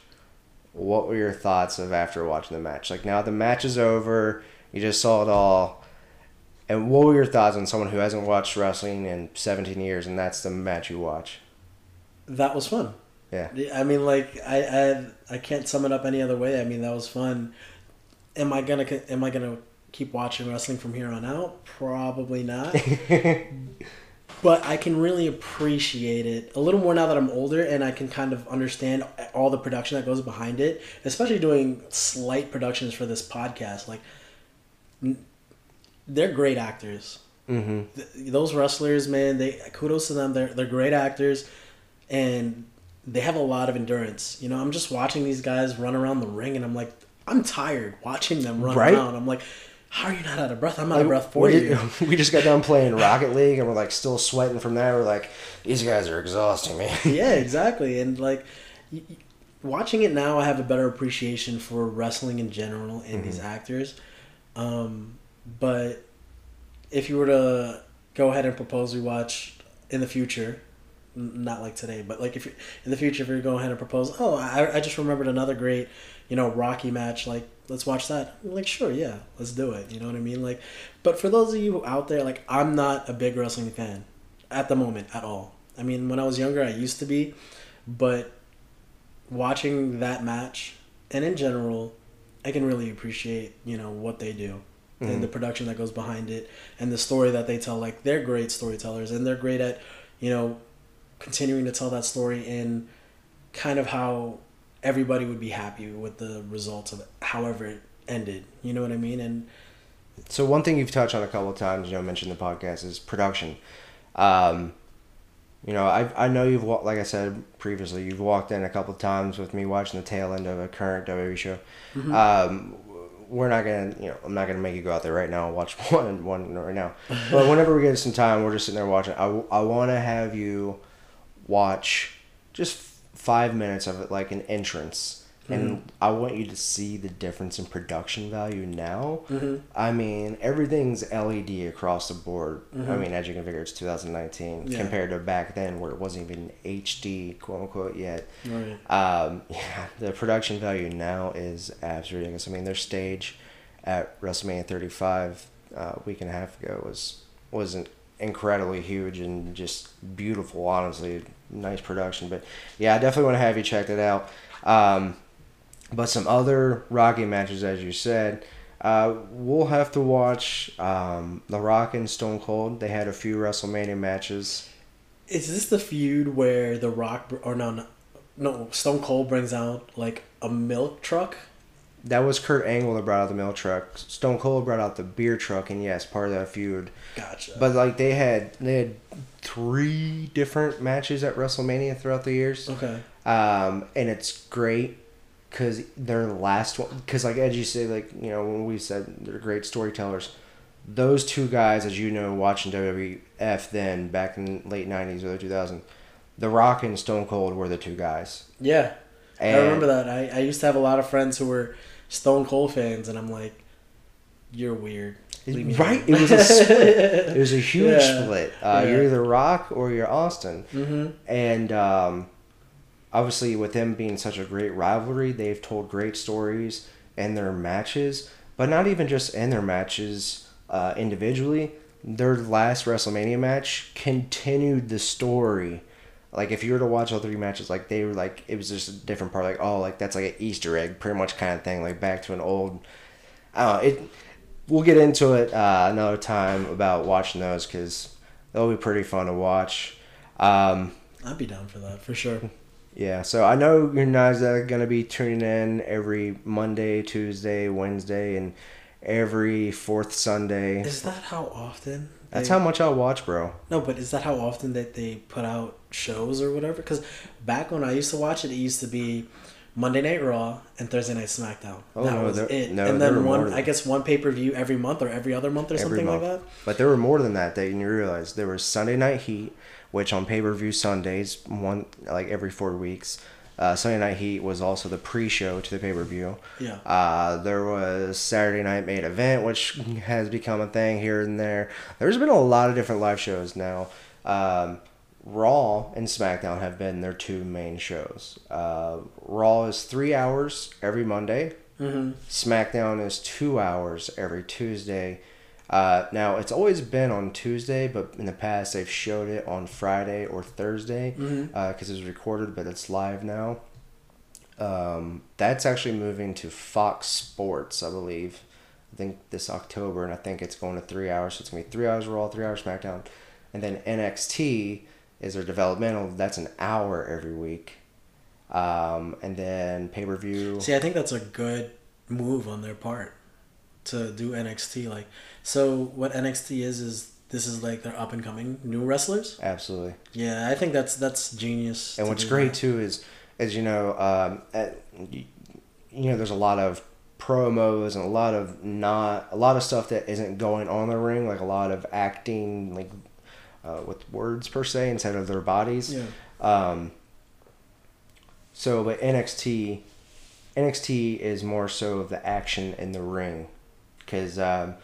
[SPEAKER 1] what were your thoughts of after watching the match? Like now the match is over, you just saw it all. And what were your thoughts on someone who hasn't watched wrestling in 17 years and that's the match you watch?
[SPEAKER 2] That was fun.
[SPEAKER 1] Yeah.
[SPEAKER 2] I mean, like I, I I can't sum it up any other way. I mean, that was fun. Am I gonna Am I gonna keep watching wrestling from here on out? Probably not. but I can really appreciate it a little more now that I'm older and I can kind of understand all the production that goes behind it, especially doing slight productions for this podcast. Like, they're great actors.
[SPEAKER 1] hmm
[SPEAKER 2] Th- those wrestlers, man, they kudos to them. They're they're great actors, and they have a lot of endurance. You know, I'm just watching these guys run around the ring, and I'm like, I'm tired watching them run
[SPEAKER 1] Right?
[SPEAKER 2] around. I'm like, how are you not out of breath? I'm out of breath for you.
[SPEAKER 1] did- we just got done playing Rocket League and we're like still sweating from that. We're like, these guys are exhausting me.
[SPEAKER 2] yeah, exactly. And like watching it now, I have a better appreciation for wrestling in general and these actors. Um, but if you were to go ahead and propose we watch in the future, not like today, but like if you, in the future, if you're going ahead and propose, oh, I, I just remembered another great, you know, Rocky match. Like, let's watch that. I'm like, sure, yeah, let's do it. You know what I mean? Like, but for those of you out there, like, I'm not a big wrestling fan at the moment at all. I mean, when I was younger, I used to be, but watching that match and in general, I can really appreciate you know what they do
[SPEAKER 1] Mhm.
[SPEAKER 2] and the production that goes behind it and the story that they tell. Like they're great storytellers and they're great at you know continuing to tell that story in kind of how everybody would be happy with the results of however it ended. You know what I mean? And
[SPEAKER 1] So one thing you've touched on a couple of times, you know, mentioned the podcast is production. Um, you know, I I know you've wa- like I said previously, you've walked in a couple of times with me watching the tail end of a current WWE show. Um, we're not gonna, you know, I'm not gonna make you go out there right now and watch one one right now. But whenever we get some time, we're just sitting there watching. I I want to have you watch just five minutes of it, like an entrance. And I want you to see the difference in production value now. I mean, everything's LED across the board. I mean, as you can figure, it's 2019
[SPEAKER 2] Yeah.
[SPEAKER 1] compared to back then where it wasn't even HD, quote unquote, yet.
[SPEAKER 2] right.
[SPEAKER 1] Um, yeah, the production value now is absolutely ridiculous. I mean, their stage at WrestleMania 35 uh, a week and a half ago was wasn't incredibly huge and just beautiful. Honestly, nice production. But yeah, I definitely want to have you check that out. Um, but some other Rocky matches, as you said, uh, we'll have to watch um, The Rock and Stone Cold. They had a few WrestleMania matches
[SPEAKER 2] Is this the feud where The Rock or no no, no Stone Cold brings out like a milk truck?
[SPEAKER 1] That was Kurt Angle that brought out the milk truck. Stone Cold brought out the beer truck, and yes, part of that feud.
[SPEAKER 2] Gotcha.
[SPEAKER 1] But like they had they had three different matches at WrestleMania throughout the years,
[SPEAKER 2] okay.
[SPEAKER 1] um, and it's great because they're the last one. Because like as you say, like you know when we said they're great storytellers. Those two guys, as you know, watching WWF then back in late '90s, early 2000s, The Rock and Stone Cold were the two guys.
[SPEAKER 2] Yeah,
[SPEAKER 1] And
[SPEAKER 2] I remember that. I, I used to have a lot of friends who were Stone Cold fans, and I'm like, you're weird.
[SPEAKER 1] Right,
[SPEAKER 2] alone."
[SPEAKER 1] it was a split. It was a huge
[SPEAKER 2] Yeah.
[SPEAKER 1] split. Uh,
[SPEAKER 2] Yeah.
[SPEAKER 1] You're either Rock or you're Austin.
[SPEAKER 2] mm-hmm.
[SPEAKER 1] And um, obviously, with them being such a great rivalry, they've told great stories in their matches, but not even just in their matches uh, individually. Their last WrestleMania match continued the story. Like if you were to watch all three matches, like they were like it was just a different part. Like oh, like that's like an Easter egg, pretty much kind of thing. Like back to an old. I don't know. It. We'll get into it uh, another time about watching those because they'll be pretty fun to watch. Um,
[SPEAKER 2] I'd be down for that for sure.
[SPEAKER 1] yeah, so I know you guys are gonna be tuning in every Monday, Tuesday, Wednesday, and every fourth Sunday.
[SPEAKER 2] Is that how often?
[SPEAKER 1] That's
[SPEAKER 2] they-
[SPEAKER 1] how much I watch, bro.
[SPEAKER 2] No, but is that how often that they put out shows or whatever? Because back when I used to watch it, it used to be Monday Night Raw and Thursday Night SmackDown.
[SPEAKER 1] Oh,
[SPEAKER 2] that
[SPEAKER 1] no,
[SPEAKER 2] was
[SPEAKER 1] there-
[SPEAKER 2] it.
[SPEAKER 1] no,
[SPEAKER 2] and then one,
[SPEAKER 1] than
[SPEAKER 2] I guess one pay per view every month or every other month or something
[SPEAKER 1] month.
[SPEAKER 2] like that.
[SPEAKER 1] But there were more than that. That you realize there was Sunday Night Heat, which on pay per view Sundays, one like every four weeks. Uh, Sunday Night Heat was also the pre-show to the pay-per-view.
[SPEAKER 2] Yeah.
[SPEAKER 1] Uh, there was Saturday Night Main Event, which has become a thing here and there. There's been a lot of different live shows now. Um, Raw and SmackDown have been their two main shows. Uh, Raw is three hours every Monday.
[SPEAKER 2] Mm-hmm.
[SPEAKER 1] SmackDown is two hours every Tuesday. Uh, now it's always been on Tuesday, but in the past they've showed it on Friday or Thursday because
[SPEAKER 2] Mhm.
[SPEAKER 1] it was recorded, but it's live now. Um, that's actually moving to Fox Sports, I believe. I think this October, and I think it's going to three hours. So it's gonna be three hours Raw, three hours SmackDown, and then NXT is their developmental. That's an hour every week, um, and then pay per view.
[SPEAKER 2] See, I think that's a good move on their part to do NXT. Like, so what NXT is is this is like their up and coming new wrestlers.
[SPEAKER 1] Absolutely.
[SPEAKER 2] Yeah, I think that's that's genius.
[SPEAKER 1] And what's great
[SPEAKER 2] that.
[SPEAKER 1] too is, as you know, um, at, you, you know, there's a lot of promos and a lot of not a lot of stuff that isn't going on the ring, like a lot of acting, like uh, with words per se instead of their bodies.
[SPEAKER 2] Yeah.
[SPEAKER 1] Um, so, but NXT, NXT is more so of the action in the ring, because um,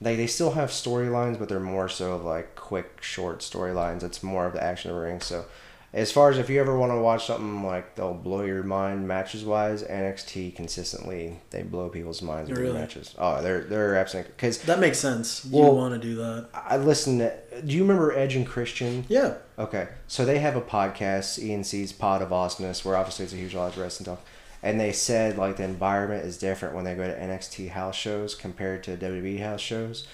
[SPEAKER 1] they they still have storylines, but they're more so of like quick, short storylines. It's more of the action in the ring. So, as far as if you ever want to watch something like they'll blow your mind matches wise, NXT consistently they blow people's minds with
[SPEAKER 2] Really?
[SPEAKER 1] their matches. Oh, they're they're absolutely because
[SPEAKER 2] That makes sense. You
[SPEAKER 1] Well-
[SPEAKER 2] want to do that?
[SPEAKER 1] I listen. To, do you remember Edge and Christian?
[SPEAKER 2] Yeah.
[SPEAKER 1] Okay, so they have a podcast, E&C's Pod of Awesomeness, where obviously it's a huge lot of wrestling talk, and they said like the environment is different when they go to NXT house shows compared to WWE house shows,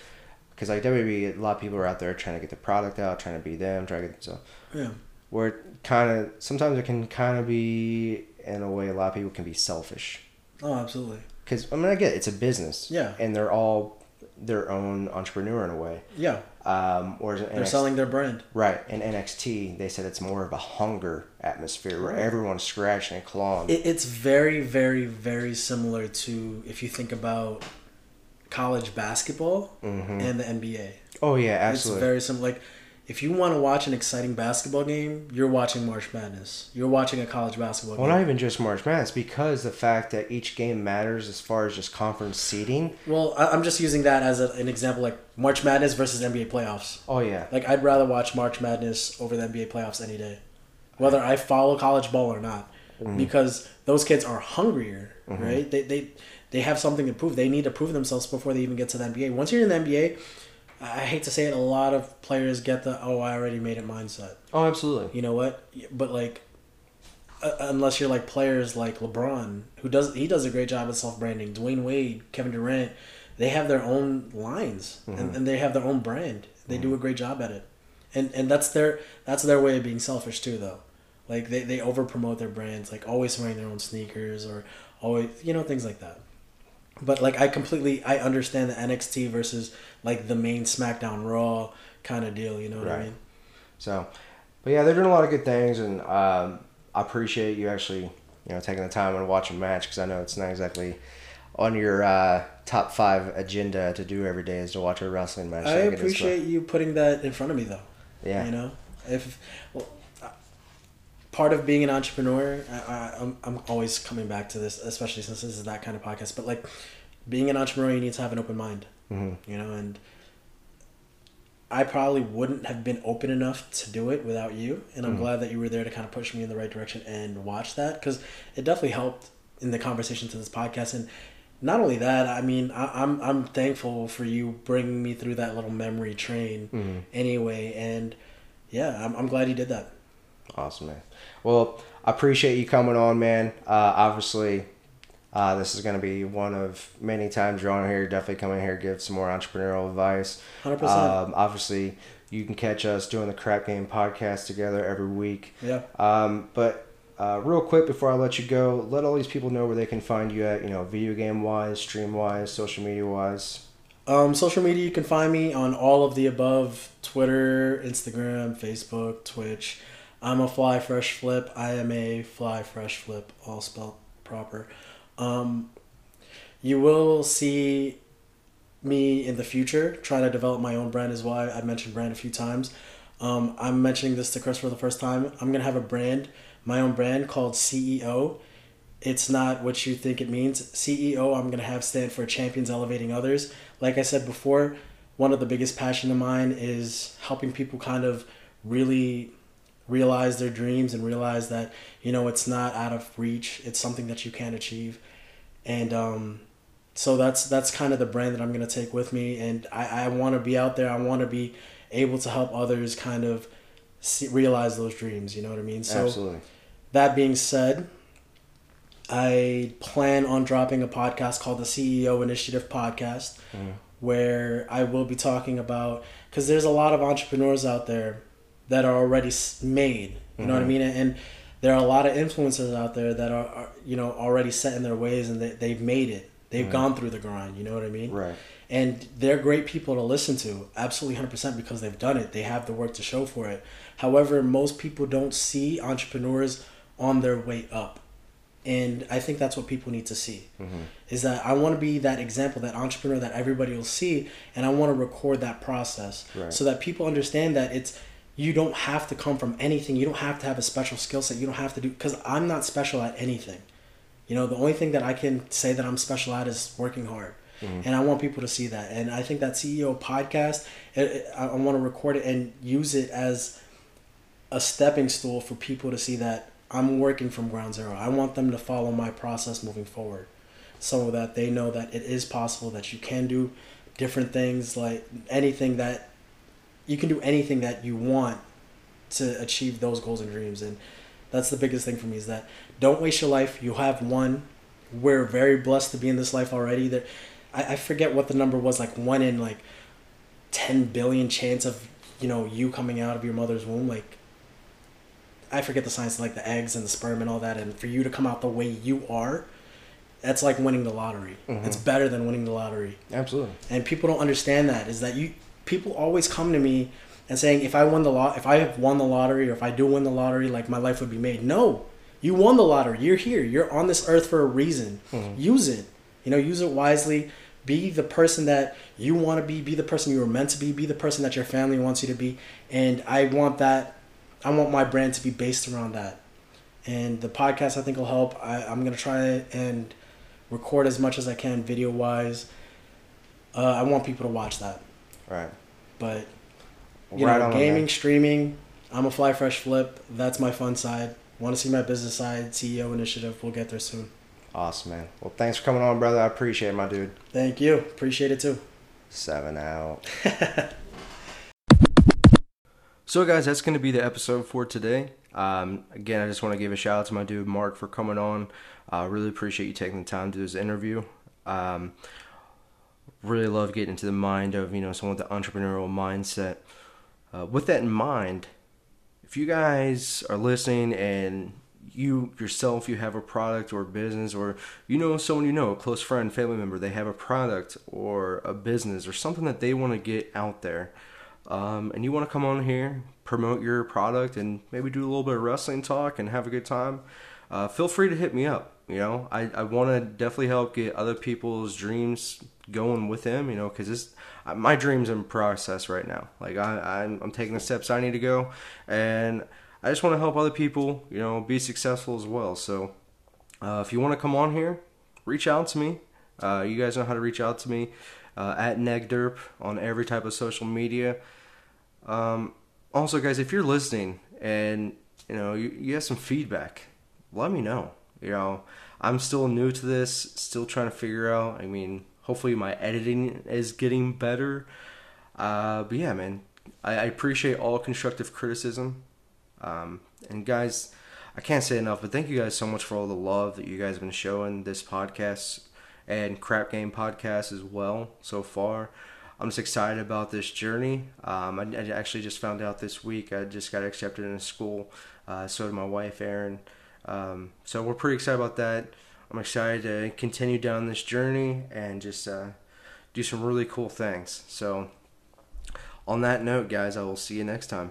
[SPEAKER 1] because like WWE, a lot of people are out there trying to get the product out, trying to be them, trying to get so
[SPEAKER 2] Yeah.
[SPEAKER 1] Where kind of sometimes it can kind of be in a way a lot of people can be selfish,
[SPEAKER 2] Oh, absolutely.
[SPEAKER 1] because I mean I get it, it's a business,
[SPEAKER 2] Yeah.
[SPEAKER 1] and they're all their own entrepreneur in a way.
[SPEAKER 2] Yeah.
[SPEAKER 1] Um, or
[SPEAKER 2] They're
[SPEAKER 1] NXT
[SPEAKER 2] selling their brand.
[SPEAKER 1] Right, in NXT, they said it's more of a hunger atmosphere where everyone's scratching and clawing.
[SPEAKER 2] It, it's very, very, very similar to if you think about college basketball
[SPEAKER 1] Mhm.
[SPEAKER 2] and the NBA.
[SPEAKER 1] oh yeah, absolutely.
[SPEAKER 2] It's very similar. Like, if you want to watch an exciting basketball game, you're watching March Madness. You're watching a college basketball
[SPEAKER 1] well,
[SPEAKER 2] game.
[SPEAKER 1] not even just March Madness, because the fact that each game matters as far as just conference seeding.
[SPEAKER 2] Well, I- I'm just using that as a, an example, like March Madness versus NBA playoffs.
[SPEAKER 1] Oh yeah,
[SPEAKER 2] Like, I'd rather watch March Madness over the NBA playoffs any day, whether I follow college ball or not,
[SPEAKER 1] Mm-hmm.
[SPEAKER 2] because those kids are hungrier, right? They, they they have something to prove. They need to prove themselves before they even get to the NBA. Once you're in the NBA, I hate to say it, a lot of players get the "oh, I already made it" mindset.
[SPEAKER 1] oh absolutely.
[SPEAKER 2] You know what? But like, uh, unless you're like players like LeBron, who does he does a great job at self branding. Dwyane Wade, Kevin Durant, they have their own lines and, and they have their own brand. They do a great job at it. and and that's their that's their way of being selfish too, though. Like they they over promote their brands, like always wearing their own sneakers or always you know things like that. But like I completely I understand the NXT versus like the main SmackDown Raw kind of deal. You know what I mean?
[SPEAKER 1] So, but yeah, they're doing a lot of good things, and um, I appreciate you actually, you know, taking the time and watching a match because I know it's not exactly on your uh, top five agenda to do every day is to watch a wrestling match.
[SPEAKER 2] I appreciate you putting that in front of me, though.
[SPEAKER 1] Yeah.
[SPEAKER 2] You know, if well, part of being an entrepreneur, I, I, I'm I'm always coming back to this, especially since this is that kind of podcast. But like, being an entrepreneur, you need to have an open mind.
[SPEAKER 1] Mhm.
[SPEAKER 2] You know, and I probably wouldn't have been open enough to do it without you. And I'm
[SPEAKER 1] Mhm.
[SPEAKER 2] glad that you were there to kind of push me in the right direction and watch that because it definitely helped in the conversation to this podcast. And not only that, I mean, I, I'm I'm thankful for you bringing me through that little memory train
[SPEAKER 1] Mhm.
[SPEAKER 2] anyway. And yeah, I'm, I'm glad you did that.
[SPEAKER 1] Awesome, man. Well, I appreciate you coming on, man. Uh, obviously, uh, this is going to be one of many times you're on here. Definitely come in here, give some more entrepreneurial advice.
[SPEAKER 2] 100%.
[SPEAKER 1] Um, obviously, you can catch us doing the Crap Game podcast together every week.
[SPEAKER 2] yeah.
[SPEAKER 1] Um, but uh, real quick before I let you go, let all these people know where they can find you at. You know, video game wise, stream wise, social media wise.
[SPEAKER 2] Um, social media, you can find me on all of the above Twitter, Instagram, Facebook, Twitch. I'm a Fly Fresh Flip. I am a Fly Fresh Flip, all spelled proper. Um, you will see me in the future trying to develop my own brand as well. I- mentioned brand a few times. Um, I'm mentioning this to Chris for the first time. I'm to have a brand, my own brand called CEO. It's not what you think it means. CEO, I'm to have stand for Champions Elevating Others. Like I said before, one of the biggest passion of mine is helping people kind of really realize their dreams and realize that, you know, it's not out of reach. It's something that you can achieve. And um, so that's that's kind of the brand that I'm going to take with me. And I, I want to be out there. I want to be able to help others kind of see, realize those dreams. You know what I mean? So
[SPEAKER 1] Absolutely.
[SPEAKER 2] that being said, I plan on dropping a podcast called the CEO Initiative Podcast,
[SPEAKER 1] Mhm.
[SPEAKER 2] where I will be talking about because there's a lot of entrepreneurs out there that are already made. You know what I
[SPEAKER 1] Mhm.
[SPEAKER 2] mean? And there are a lot of influencers out there that are, are you know already set in their ways and they, they've made it. They've
[SPEAKER 1] Mhm.
[SPEAKER 2] gone through the grind. You know what I mean?
[SPEAKER 1] Right.
[SPEAKER 2] and they're great people to listen to absolutely 100% because they've done it they have the work to show for it however most people don't see entrepreneurs on their way up and i think that's what people need to see
[SPEAKER 1] Mhm.
[SPEAKER 2] is that i want to be that example that entrepreneur that everybody will see and i want to record that process
[SPEAKER 1] Right.
[SPEAKER 2] so that people understand that it's you don't have to come from anything. You don't have to have a special skill set. You don't have to do because i'm not special at anything. You know the only thing that i can say that i'm special at is working hard. Mm-hmm. And I want people to see that. And I think that CEO podcast, it, it- I, I want to record it and use it as a stepping stool for people to see that I'm working from ground zero. I want them to follow my process moving forward, so that they know that it is possible that you can do different things, like anything that you can do anything that you want to achieve those goals and dreams. And that's the biggest thing for me is that don't waste your life. You have one. We're very blessed to be in this life already. That I, I forget what the number was, like one in like ten billion chance of you know you coming out of your mother's womb. Like I forget the science, like the eggs and the sperm and all that, and for you to come out the way you are, that's like winning the lottery.
[SPEAKER 1] Mhm.
[SPEAKER 2] It's better than winning the lottery
[SPEAKER 1] Absolutely.
[SPEAKER 2] and people don't understand that is that you people always come to me and saying if I won the lot if I have won the lottery or if I do win the lottery like my life would be made. No. You won the lottery. You're here. You're on this earth for a reason.
[SPEAKER 1] Mhm.
[SPEAKER 2] Use it. You know, use it wisely. Be the person that you want to be. Be the person you were meant to be. Be the person that your family wants you to be. And I want that. I want my brand to be based around that. And the podcast I think will help. I, I'm gonna try and record as much as I can video wise. Uh, I want people to watch that.
[SPEAKER 1] Right.
[SPEAKER 2] But you
[SPEAKER 1] right
[SPEAKER 2] know, gaming,
[SPEAKER 1] man.
[SPEAKER 2] streaming. I'm a fly fresh flip. That's my fun side. Want to see my business side? CEO initiative. We'll get there soon.
[SPEAKER 1] Awesome, man. Well, thanks for coming on, brother. I appreciate it, my dude.
[SPEAKER 2] Thank you. Appreciate it too.
[SPEAKER 1] Seven out. so, guys, that's going to be the episode for today. Um, again, I just want to give a shout out to my dude Mark for coming on. I uh, really appreciate you taking the time to do this interview. Um, really love getting into the mind of you know someone with the entrepreneurial mindset. uh, with that in mind, if you guys are listening and you yourself you have a product or business or you know someone you know a close friend family member they have a product or a business or something that they want to get out there um, and you want to come on here promote your product and maybe do a little bit of wrestling talk and have a good time uh, feel free to hit me up you know i, I want to definitely help get other people's dreams going with them you know because this my dreams in process right now like I, I'm, I'm taking the steps i need to go and I just want to help other people, you know, be successful as well. So uh, if you want to come on here, reach out to me. Uh, you guys know how to reach out to me uh, at negderp on every type of social media. Um, also, guys, if you're listening and you know you, you have some feedback, let me know. You know, I'm still new to this, still trying to figure out. I mean, hopefully my editing is getting better. Uh, but yeah, man, I, I appreciate all constructive criticism. Um, and guys, I can't say enough, but thank you guys so much for all the love that you guys have been showing this podcast and Crap Game podcast as well so far. I'm just excited about this journey. Um, I, I, actually just found out this week I just got accepted in a school. Uh, so did my wife, Erin. Um, so we're pretty excited about that. I'm excited to continue down this journey and just uh, do some really cool things. So, on that note, guys, I will see you next time.